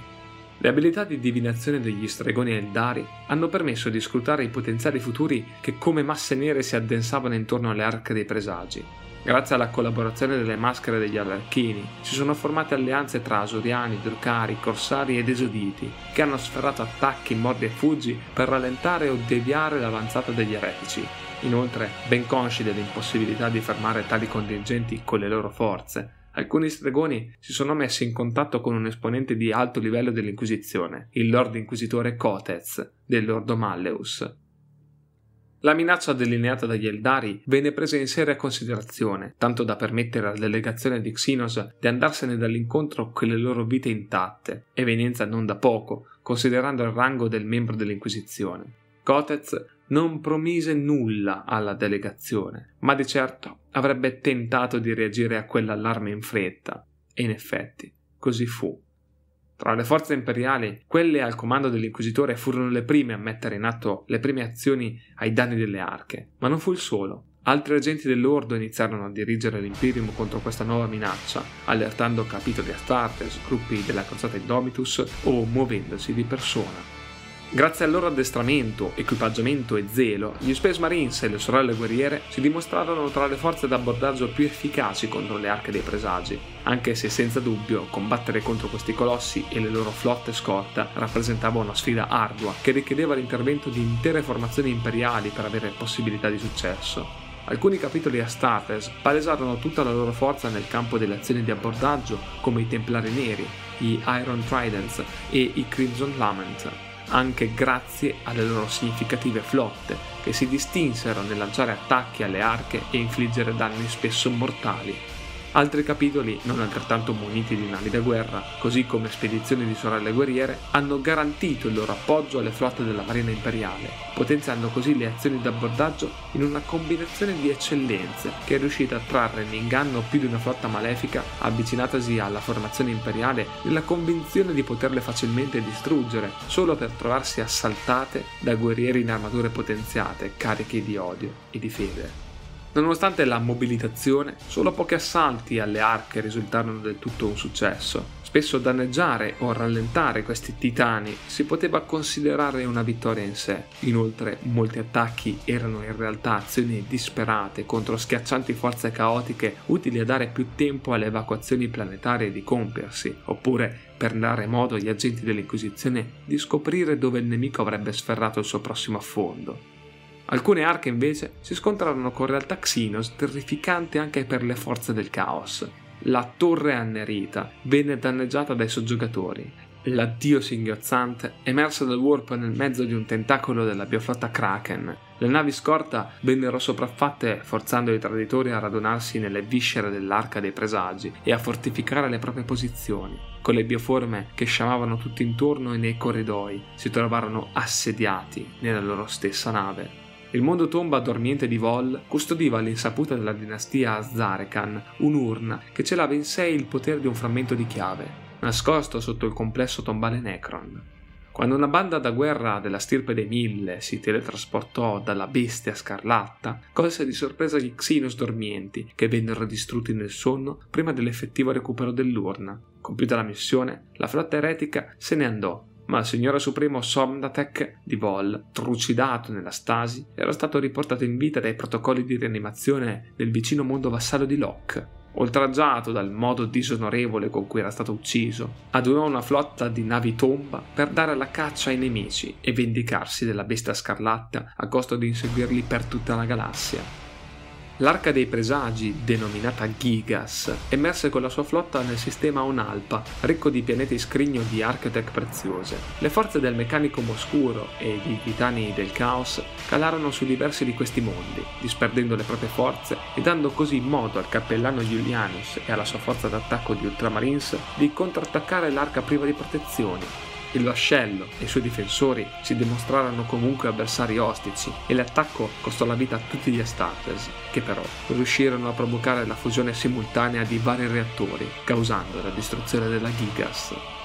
Le abilità di divinazione degli stregoni Eldari hanno permesso di scrutare i potenziali futuri che come masse nere si addensavano intorno alle arche dei presagi Grazie alla collaborazione delle maschere degli Alarchini si sono formate alleanze tra Asuriani, Drucari, Corsari ed Esoditi, che hanno sferrato attacchi, mordi e fuggi per rallentare o deviare l'avanzata degli eretici. Inoltre, ben consci dell'impossibilità di fermare tali contingenti con le loro forze, alcuni stregoni si sono messi in contatto con un esponente di alto livello dell'Inquisizione, il Lord Inquisitore Cotez, del Lordo Malleus, la minaccia delineata dagli Eldari venne presa in seria considerazione, tanto da permettere alla delegazione di Xenos di andarsene dall'incontro con le loro vite intatte, evenienza non da poco, considerando il rango del membro dell'Inquisizione. Cotez non promise nulla alla delegazione, ma di certo avrebbe tentato di reagire a quell'allarme in fretta, e in effetti così fu. Tra le forze imperiali, quelle al comando dell'Inquisitore furono le prime a mettere in atto le prime azioni ai danni delle arche, ma non fu il solo. Altri agenti dell'Ordo iniziarono a dirigere l'Imperium contro questa nuova minaccia, allertando capitoli Astartes, gruppi della crociata Indomitus o muovendosi di persona. Grazie al loro addestramento, equipaggiamento e zelo, gli Space Marines e le sorelle guerriere si dimostrarono tra le forze d'abbordaggio più efficaci contro le arche dei presagi, anche se senza dubbio combattere contro questi colossi e le loro flotte scorta rappresentava una sfida ardua che richiedeva l'intervento di intere formazioni imperiali per avere possibilità di successo. Alcuni capitoli Astartes palesarono tutta la loro forza nel campo delle azioni di abbordaggio, come i Templari Neri, i Iron Tridents e i Crimson Lament, anche grazie alle loro significative flotte, che si distinsero nel lanciare attacchi alle arche e infliggere danni spesso mortali. Altri capitoli, non altrettanto muniti di navi da guerra, così come spedizioni di sorelle guerriere, hanno garantito il loro appoggio alle flotte della Marina Imperiale, potenziando così le azioni d'abbordaggio in una combinazione di eccellenze che è riuscita a trarre in inganno più di una flotta malefica avvicinatasi alla formazione imperiale nella convinzione di poterle facilmente distruggere, solo per trovarsi assaltate da guerrieri in armature potenziate, carichi di odio e di fede. Nonostante la mobilitazione, solo pochi assalti alle arche risultarono del tutto un successo. Spesso danneggiare o rallentare questi titani si poteva considerare una vittoria in sé. Inoltre, molti attacchi erano in realtà azioni disperate contro schiaccianti forze caotiche utili a dare più tempo alle evacuazioni planetarie di compiersi, oppure per dare modo agli agenti dell'Inquisizione di scoprire dove il nemico avrebbe sferrato il suo prossimo affondo. Alcune arche invece si scontrarono con realtà Xenos terrificante anche per le forze del caos. La torre annerita venne danneggiata dai soggiogatori. L'addio singhiozzante emerse dal warp nel mezzo di un tentacolo della bioflotta Kraken. Le navi scorta vennero sopraffatte forzando i traditori a radunarsi nelle viscere dell'arca dei presagi e a fortificare le proprie posizioni. Con le bioforme che sciamavano tutto intorno e nei corridoi si trovarono assediati nella loro stessa nave. Il mondo tomba dormiente di Vol custodiva all'insaputa della dinastia Azarekan un'urna che celava in sé il potere di un frammento di chiave, nascosto sotto il complesso tombale Necron. Quando una banda da guerra della stirpe dei Mille si teletrasportò dalla bestia scarlatta, colse di sorpresa gli Xenos dormienti, che vennero distrutti nel sonno prima dell'effettivo recupero dell'urna. Compiuta la missione, la flotta eretica se ne andò ma il signore supremo Somnatek di Vol, trucidato nella stasi, era stato riportato in vita dai protocolli di rianimazione del vicino mondo vassallo di Locke. Oltraggiato dal modo disonorevole con cui era stato ucciso, adunò una flotta di navi tomba per dare la caccia ai nemici e vendicarsi della bestia scarlatta a costo di inseguirli per tutta la galassia. L'arca dei presagi, denominata Gigas, emerse con la sua flotta nel sistema Onalpa, ricco di pianeti scrigno di architect preziose. Le forze del meccanico Moscuro e i titani del caos calarono su diversi di questi mondi, disperdendo le proprie forze e dando così modo al cappellano Julianus e alla sua forza d'attacco di Ultramarines di contrattaccare l'arca priva di protezioni, il vascello e i suoi difensori si dimostrarono comunque avversari ostici e l'attacco costò la vita a tutti gli Astartes, che però riuscirono a provocare la fusione simultanea di vari reattori, causando la distruzione della Gigas.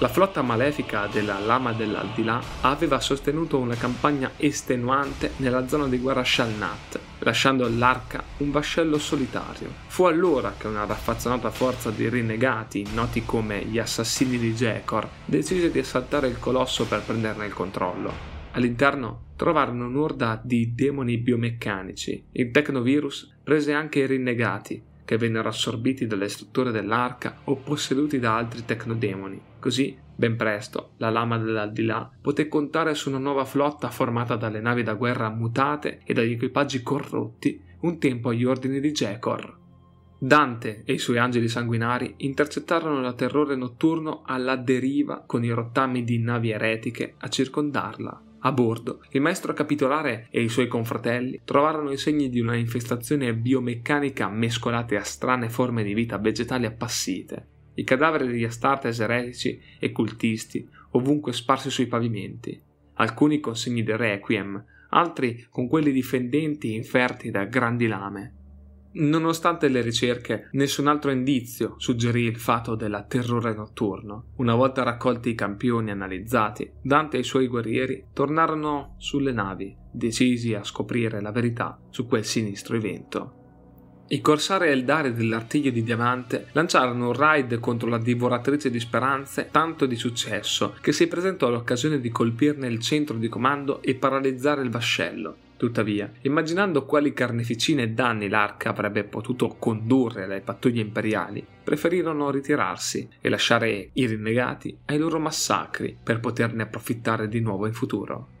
La flotta malefica della Lama dell'Aldilà aveva sostenuto una campagna estenuante nella zona di guerra Shalnat, lasciando all'arca un vascello solitario. Fu allora che una raffazzonata forza di rinnegati, noti come gli assassini di Jekor, decise di assaltare il colosso per prenderne il controllo. All'interno trovarono un'orda di demoni biomeccanici. Il Technovirus prese anche i rinnegati, che vennero assorbiti dalle strutture dell'arca o posseduti da altri tecnodemoni. Così, ben presto, la lama dell'aldilà poté contare su una nuova flotta formata dalle navi da guerra mutate e dagli equipaggi corrotti, un tempo agli ordini di Jekor. Dante e i suoi angeli sanguinari intercettarono la terrore notturno alla deriva con i rottami di navi eretiche a circondarla. A bordo, il maestro capitolare e i suoi confratelli trovarono i segni di una infestazione biomeccanica mescolate a strane forme di vita vegetali appassite. I cadaveri degli Astartes eretici e cultisti ovunque sparsi sui pavimenti, alcuni con segni di requiem, altri con quelli difendenti inferti da grandi lame. Nonostante le ricerche, nessun altro indizio suggerì il fatto del terrore notturno. Una volta raccolti i campioni analizzati, Dante e i suoi guerrieri tornarono sulle navi, decisi a scoprire la verità su quel sinistro evento. I corsari Eldari dell'artiglio di diamante lanciarono un raid contro la divoratrice di speranze tanto di successo che si presentò l'occasione di colpirne il centro di comando e paralizzare il vascello. Tuttavia, immaginando quali carneficine e danni l'arca avrebbe potuto condurre alle pattuglie imperiali, preferirono ritirarsi e lasciare i rinnegati ai loro massacri per poterne approfittare di nuovo in futuro.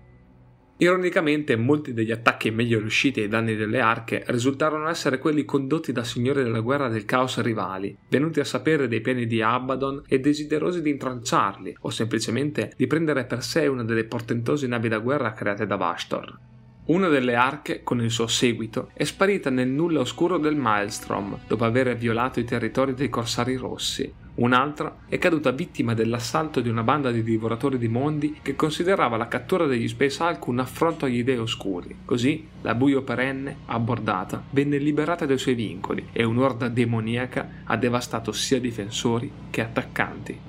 Ironicamente, molti degli attacchi meglio riusciti ai danni delle arche risultarono essere quelli condotti da signori della guerra del caos rivali, venuti a sapere dei piani di Abaddon e desiderosi di intranciarli, o semplicemente di prendere per sé una delle portentose navi da guerra create da Vastor. Una delle arche, con il suo seguito, è sparita nel nulla oscuro del Maelstrom dopo aver violato i territori dei Corsari Rossi. Un'altra è caduta vittima dell'assalto di una banda di divoratori di mondi che considerava la cattura degli Space Hulk un affronto agli dei oscuri. Così la buio perenne, abbordata, venne liberata dai suoi vincoli e un'orda demoniaca ha devastato sia difensori che attaccanti.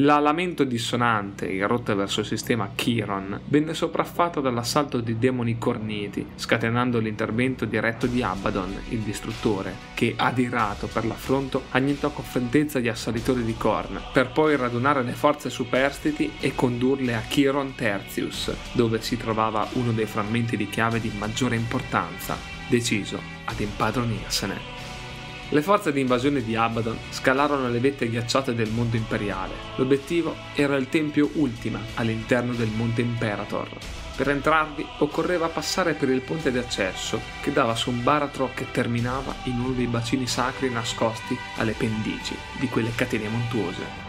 La lamento dissonante, in rotta verso il sistema Chiron, venne sopraffatta dall'assalto di demoni corniti, scatenando l'intervento diretto di Abaddon, il distruttore, che, adirato per l'affronto, annientò con freddezza gli assalitori di Korn, per poi radunare le forze superstiti e condurle a Chiron Tertius, dove si trovava uno dei frammenti di chiave di maggiore importanza, deciso ad impadronirsene. Le forze di invasione di Abaddon scalarono le vette ghiacciate del mondo imperiale. L'obiettivo era il tempio Ultima all'interno del monte Imperator. Per entrarvi occorreva passare per il ponte di accesso che dava su un baratro che terminava in uno dei bacini sacri nascosti alle pendici di quelle catene montuose.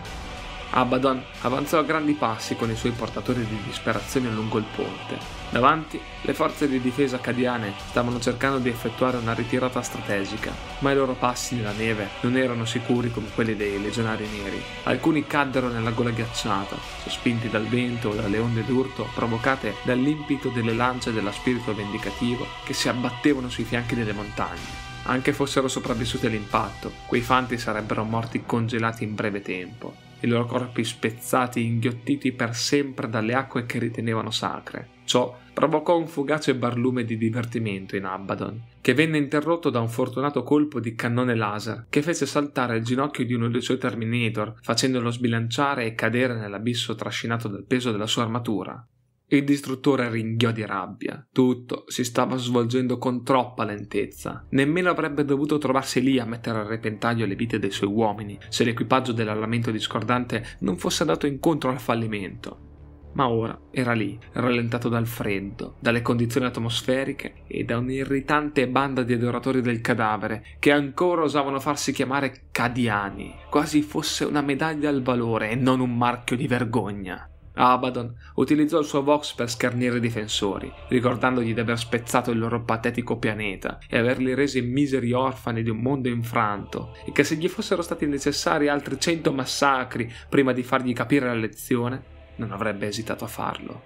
Abaddon avanzò a grandi passi con i suoi portatori di disperazione lungo il ponte. Davanti, le forze di difesa acadiane stavano cercando di effettuare una ritirata strategica, ma i loro passi nella neve non erano sicuri come quelli dei legionari neri. Alcuni caddero nella gola ghiacciata, sospinti dal vento o dalle onde d'urto provocate dall'impito delle lance dello spirito vendicativo che si abbattevano sui fianchi delle montagne. Anche fossero sopravvissuti all'impatto, quei fanti sarebbero morti congelati in breve tempo i loro corpi spezzati e inghiottiti per sempre dalle acque che ritenevano sacre. Ciò provocò un fugace barlume di divertimento in Abaddon, che venne interrotto da un fortunato colpo di cannone laser che fece saltare il ginocchio di uno dei suoi Terminator, facendolo sbilanciare e cadere nell'abisso trascinato dal peso della sua armatura. Il distruttore ringhiò di rabbia. Tutto si stava svolgendo con troppa lentezza. Nemmeno avrebbe dovuto trovarsi lì a mettere a repentaglio le vite dei suoi uomini se l'equipaggio dell'armamento discordante non fosse andato incontro al fallimento. Ma ora era lì, rallentato dal freddo, dalle condizioni atmosferiche e da un'irritante banda di adoratori del cadavere che ancora osavano farsi chiamare cadiani, quasi fosse una medaglia al valore e non un marchio di vergogna. Abaddon utilizzò il suo Vox per schernire i difensori, ricordandogli di aver spezzato il loro patetico pianeta e averli resi miseri orfani di un mondo infranto, e che se gli fossero stati necessari altri cento massacri prima di fargli capire la lezione, non avrebbe esitato a farlo.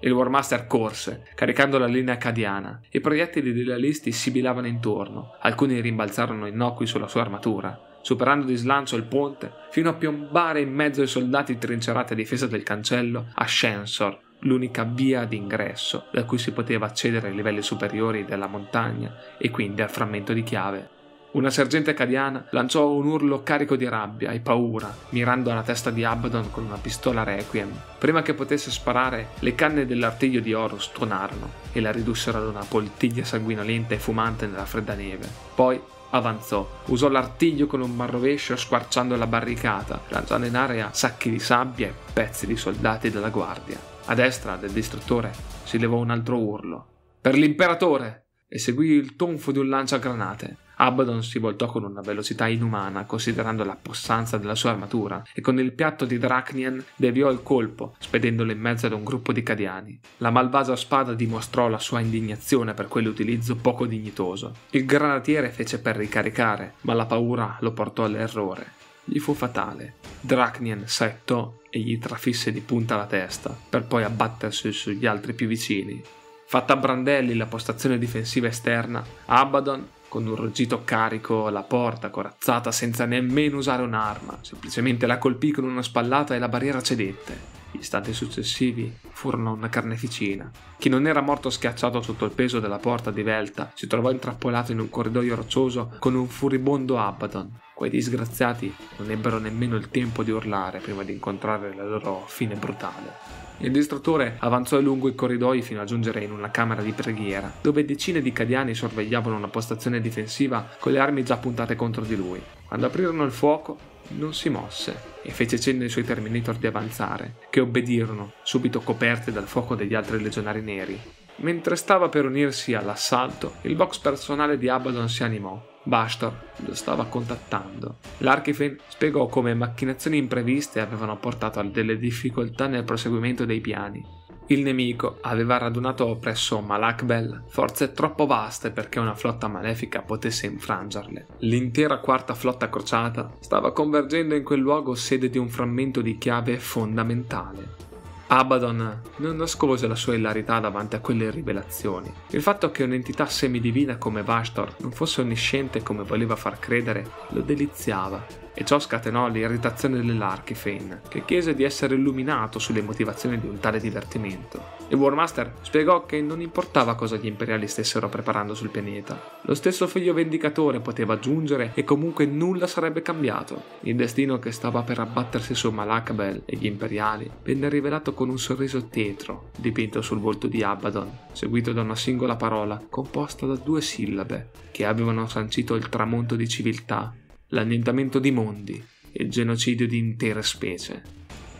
Il War Master corse, caricando la linea acadiana. I proiettili degli alisti sibilavano intorno, alcuni rimbalzarono innocui sulla sua armatura, superando di slancio il ponte, fino a piombare in mezzo ai soldati trincerati a difesa del cancello a Shensor, l'unica via d'ingresso da cui si poteva accedere ai livelli superiori della montagna e quindi al frammento di chiave. Una sergente acadiana lanciò un urlo carico di rabbia e paura, mirando alla testa di Abaddon con una pistola Requiem. Prima che potesse sparare, le canne dell'artiglio di oro stonarono e la ridussero ad una poltiglia sanguinolenta e fumante nella fredda neve. Poi avanzò, usò l'artiglio con un marrovescio squarciando la barricata, lanciando in aria sacchi di sabbia e pezzi di soldati della guardia. A destra del distruttore si levò un altro urlo. Per l'imperatore! e seguì il tonfo di un lanciagranate. Abaddon si voltò con una velocità inumana, considerando la possanza della sua armatura, e con il piatto di Dracnian deviò il colpo, spedendolo in mezzo ad un gruppo di cadiani. La malvagia spada dimostrò la sua indignazione per quell'utilizzo poco dignitoso. Il granatiere fece per ricaricare, ma la paura lo portò all'errore. Gli fu fatale. Dracnian saettò e gli trafisse di punta la testa, per poi abbattersi sugli altri più vicini. Fatta a brandelli la postazione difensiva esterna, Abaddon con un ruggito carico la porta corazzata senza nemmeno usare un'arma, semplicemente la colpì con una spallata e la barriera cedette. Gli istanti successivi furono una carneficina. Chi non era morto schiacciato sotto il peso della porta divelta si trovò intrappolato in un corridoio roccioso con un furibondo Abaddon. Quei disgraziati non ebbero nemmeno il tempo di urlare prima di incontrare la loro fine brutale. Il distruttore avanzò lungo i corridoi fino a giungere in una camera di preghiera, dove decine di cadiani sorvegliavano una postazione difensiva con le armi già puntate contro di lui. Quando aprirono il fuoco, non si mosse e fece cenno ai suoi Terminator di avanzare, che obbedirono, subito coperti dal fuoco degli altri legionari neri. Mentre stava per unirsi all'assalto, il box personale di Abaddon si animò Bastor lo stava contattando. L'Archifen spiegò come macchinazioni impreviste avevano portato a delle difficoltà nel proseguimento dei piani. Il nemico aveva radunato presso Malakbel forze troppo vaste perché una flotta malefica potesse infrangerle. L'intera quarta flotta crociata stava convergendo in quel luogo sede di un frammento di chiave fondamentale. Abaddon non nascose la sua ilarità davanti a quelle rivelazioni. Il fatto che un'entità semidivina come Vashtor non fosse onnisciente come voleva far credere lo deliziava e ciò scatenò l'irritazione dell'Archifane, che chiese di essere illuminato sulle motivazioni di un tale divertimento. Il Warmaster spiegò che non importava cosa gli imperiali stessero preparando sul pianeta, lo stesso figlio vendicatore poteva giungere e comunque nulla sarebbe cambiato. Il destino che stava per abbattersi su Malakabel e gli imperiali venne rivelato con un sorriso tetro dipinto sul volto di Abaddon, seguito da una singola parola composta da due sillabe che avevano sancito il tramonto di civiltà l'annientamento di mondi e il genocidio di intere specie.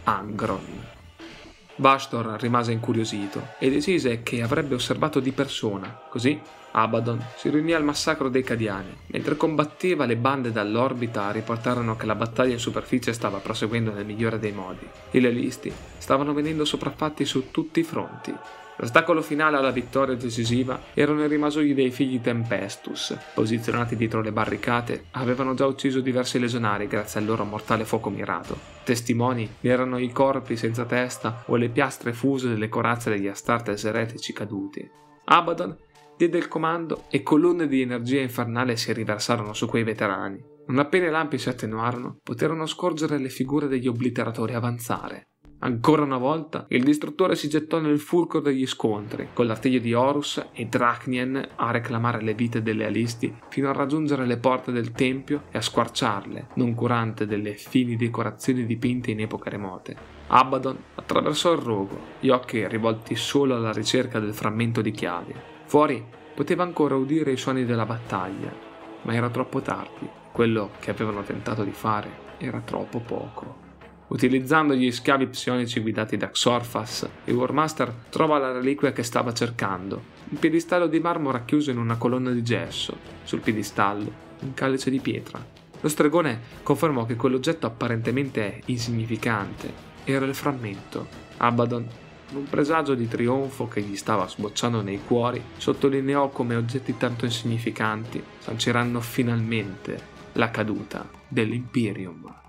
Angron. Bastor rimase incuriosito e decise che avrebbe osservato di persona. Così Abaddon si riunì al massacro dei Cadiani. Mentre combatteva, le bande dall'orbita riportarono che la battaglia in superficie stava proseguendo nel migliore dei modi. I lealisti stavano venendo sopraffatti su tutti i fronti. L'ostacolo finale alla vittoria decisiva erano i rimasugli dei figli Tempestus. Posizionati dietro le barricate, avevano già ucciso diversi legionari grazie al loro mortale fuoco mirato. Testimoni erano i corpi senza testa o le piastre fuse delle corazze degli Astartes eretici caduti. Abaddon diede il comando e colonne di energia infernale si riversarono su quei veterani. Non appena i lampi si attenuarono, poterono scorgere le figure degli obliteratori avanzare. Ancora una volta, il distruttore si gettò nel fulcro degli scontri, con l'artiglio di Horus e Drachnien a reclamare le vite delle alisti fino a raggiungere le porte del tempio e a squarciarle, non curante delle fini decorazioni dipinte in epoche remote. Abaddon attraversò il rogo, gli occhi rivolti solo alla ricerca del frammento di chiavi. Fuori poteva ancora udire i suoni della battaglia, ma era troppo tardi. Quello che avevano tentato di fare era troppo poco. Utilizzando gli schiavi psionici guidati da Xorfas, il Warmaster trova la reliquia che stava cercando, un piedistallo di marmo racchiuso in una colonna di gesso, sul piedistallo un calice di pietra. Lo stregone confermò che quell'oggetto apparentemente insignificante era il frammento. Abaddon, un presagio di trionfo che gli stava sbocciando nei cuori, sottolineò come oggetti tanto insignificanti sanciranno finalmente la caduta dell'Imperium.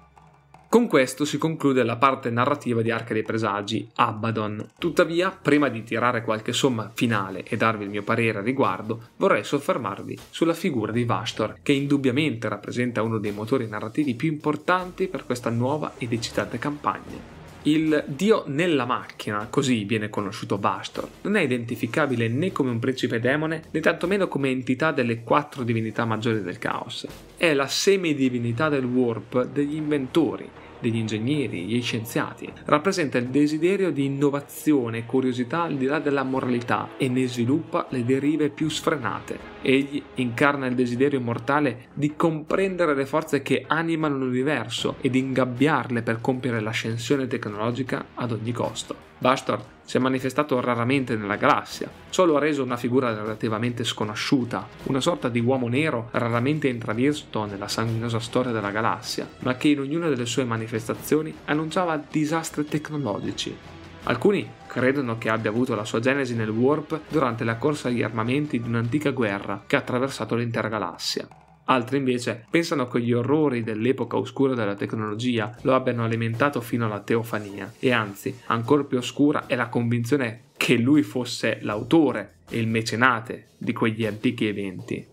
Con questo si conclude la parte narrativa di Arca dei Presagi, Abaddon. Tuttavia, prima di tirare qualche somma finale e darvi il mio parere a riguardo, vorrei soffermarvi sulla figura di Vastor, che indubbiamente rappresenta uno dei motori narrativi più importanti per questa nuova ed eccitante campagna. Il dio nella macchina, così viene conosciuto Vastor, non è identificabile né come un principe demone né tantomeno come entità delle quattro divinità maggiori del caos. È la semidivinità del warp degli inventori, degli ingegneri, gli scienziati, rappresenta il desiderio di innovazione e curiosità al di là della moralità e ne sviluppa le derive più sfrenate. Egli incarna il desiderio mortale di comprendere le forze che animano l'universo e di ingabbiarle per compiere l'ascensione tecnologica ad ogni costo. Bastor si è manifestato raramente nella galassia, solo ha reso una figura relativamente sconosciuta, una sorta di uomo nero raramente intravisto nella sanguinosa storia della galassia, ma che in ognuna delle sue manifestazioni annunciava disastri tecnologici. Alcuni credono che abbia avuto la sua genesi nel Warp durante la corsa agli armamenti di un'antica guerra che ha attraversato l'intera galassia. Altri invece pensano che gli orrori dell'epoca oscura della tecnologia lo abbiano alimentato fino alla teofania e anzi, ancora più oscura è la convinzione che lui fosse l'autore e il mecenate di quegli antichi eventi.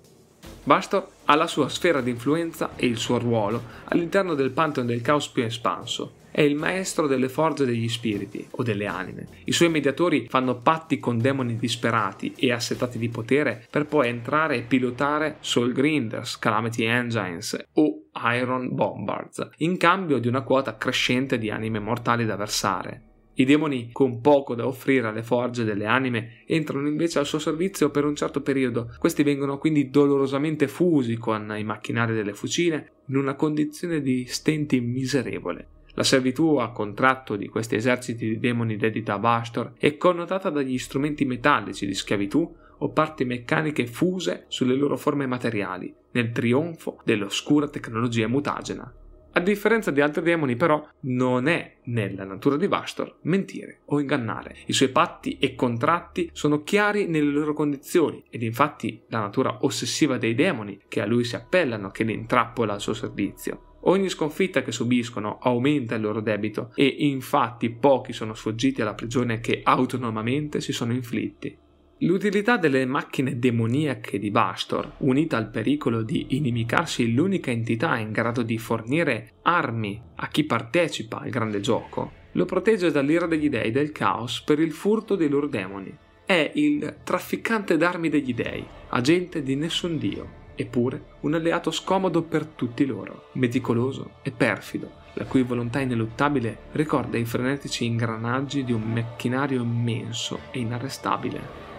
Bastor ha la sua sfera di influenza e il suo ruolo all'interno del Pantheon del Caos più espanso, è il maestro delle forze degli spiriti o delle anime. I suoi mediatori fanno patti con demoni disperati e assetati di potere per poi entrare e pilotare Soul Grinders, Calamity Engines o Iron Bombards, in cambio di una quota crescente di anime mortali da versare. I demoni, con poco da offrire alle forge delle anime, entrano invece al suo servizio per un certo periodo. Questi vengono quindi dolorosamente fusi con i macchinari delle fucine in una condizione di stenti miserevole. La servitù a contratto di questi eserciti di demoni dedita a Bastor è connotata dagli strumenti metallici di schiavitù o parti meccaniche fuse sulle loro forme materiali, nel trionfo dell'oscura tecnologia mutagena. A differenza di altri demoni, però, non è nella natura di Bastor mentire o ingannare. I suoi patti e contratti sono chiari nelle loro condizioni ed infatti la natura ossessiva dei demoni che a lui si appellano che li intrappola al suo servizio. Ogni sconfitta che subiscono aumenta il loro debito e infatti pochi sono sfuggiti alla prigione che autonomamente si sono inflitti. L'utilità delle macchine demoniache di Bastor, unita al pericolo di inimicarsi l'unica entità in grado di fornire armi a chi partecipa al grande gioco, lo protegge dall'ira degli dei del caos per il furto dei loro demoni. È il trafficante d'armi degli dei, agente di nessun dio, eppure un alleato scomodo per tutti loro, meticoloso e perfido, la cui volontà ineluttabile ricorda i frenetici ingranaggi di un macchinario immenso e inarrestabile.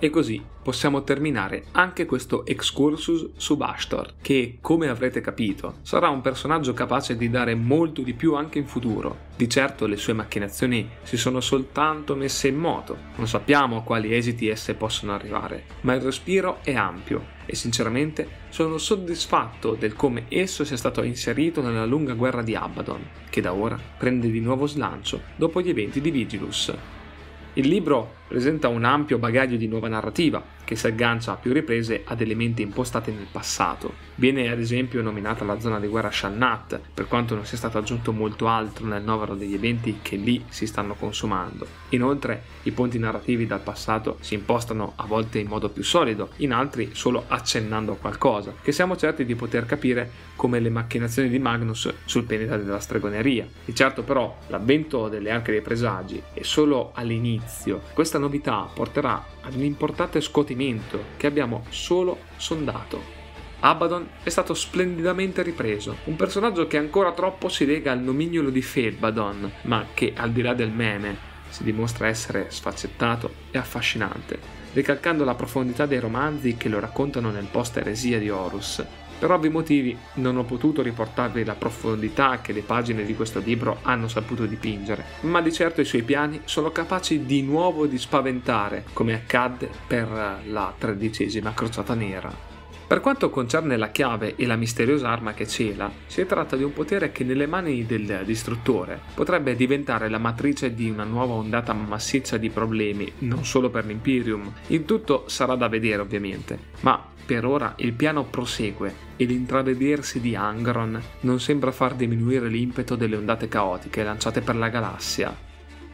E così possiamo terminare anche questo excursus su Bastor, che, come avrete capito, sarà un personaggio capace di dare molto di più anche in futuro. Di certo le sue macchinazioni si sono soltanto messe in moto, non sappiamo a quali esiti esse possono arrivare, ma il respiro è ampio e sinceramente sono soddisfatto del come esso sia stato inserito nella lunga guerra di Abaddon, che da ora prende di nuovo slancio dopo gli eventi di Vigilus. Il libro presenta un ampio bagaglio di nuova narrativa, che si aggancia a più riprese ad elementi impostati nel passato. Viene ad esempio nominata la zona di guerra Shannat, per quanto non sia stato aggiunto molto altro nel novero degli eventi che lì si stanno consumando. Inoltre, i ponti narrativi dal passato si impostano a volte in modo più solido, in altri solo accennando a qualcosa, che siamo certi di poter capire come le macchinazioni di Magnus sul pianeta della stregoneria. Di certo però l'avvento delle arche dei presagi è solo all'inizio. Questa novità porterà ad un importante scuotimento che abbiamo solo sondato. Abaddon è stato splendidamente ripreso, un personaggio che ancora troppo si lega al nomignolo di Fedbadon, ma che al di là del meme si dimostra essere sfaccettato e affascinante, ricalcando la profondità dei romanzi che lo raccontano nel post eresia di Horus. Per ovvi motivi non ho potuto riportarvi la profondità che le pagine di questo libro hanno saputo dipingere, ma di certo i suoi piani sono capaci di nuovo di spaventare, come accadde per la tredicesima crociata nera. Per quanto concerne la chiave e la misteriosa arma che cela, si tratta di un potere che nelle mani del distruttore potrebbe diventare la matrice di una nuova ondata massiccia di problemi, non solo per l'Imperium. Il tutto sarà da vedere ovviamente, ma per ora il piano prosegue e l'intravedersi di Angron non sembra far diminuire l'impeto delle ondate caotiche lanciate per la galassia.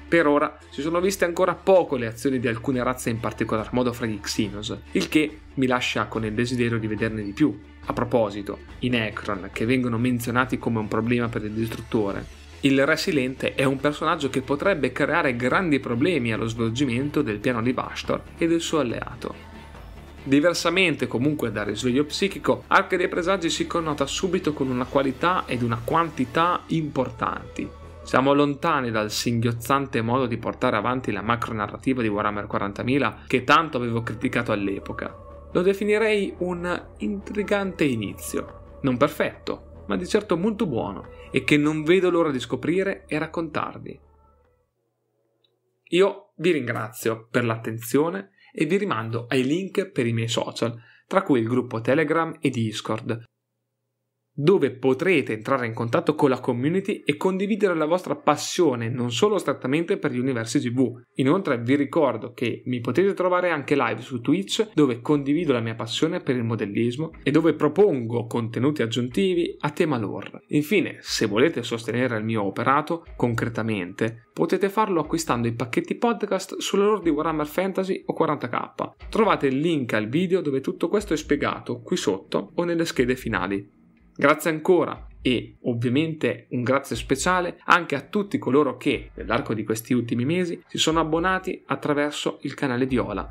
Per ora si sono viste ancora poco le azioni di alcune razze in particolar modo fra gli Xenos, il che mi lascia con il desiderio di vederne di più. A proposito, i Necron, che vengono menzionati come un problema per il distruttore, il Re Silente è un personaggio che potrebbe creare grandi problemi allo svolgimento del piano di Bastor e del suo alleato. Diversamente comunque dal risveglio psichico, Arca dei Presagi si connota subito con una qualità ed una quantità importanti, siamo lontani dal singhiozzante modo di portare avanti la macro narrativa di Warhammer 40.000 che tanto avevo criticato all'epoca. Lo definirei un intrigante inizio, non perfetto, ma di certo molto buono e che non vedo l'ora di scoprire e raccontarvi. Io vi ringrazio per l'attenzione e vi rimando ai link per i miei social, tra cui il gruppo Telegram e Discord, dove potrete entrare in contatto con la community e condividere la vostra passione non solo strettamente per gli universi GV. Inoltre vi ricordo che mi potete trovare anche live su Twitch dove condivido la mia passione per il modellismo e dove propongo contenuti aggiuntivi a tema lore. Infine, se volete sostenere il mio operato concretamente, potete farlo acquistando i pacchetti podcast sulla lore di Warhammer Fantasy o 40k. Trovate il link al video dove tutto questo è spiegato qui sotto o nelle schede finali. Grazie ancora e ovviamente un grazie speciale anche a tutti coloro che nell'arco di questi ultimi mesi si sono abbonati attraverso il canale Viola.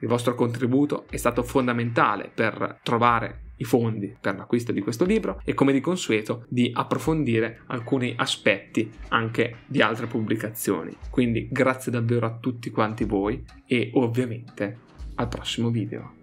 Il vostro contributo è stato fondamentale per trovare i fondi per l'acquisto di questo libro e come di consueto di approfondire alcuni aspetti anche di altre pubblicazioni. Quindi grazie davvero a tutti quanti voi e ovviamente al prossimo video.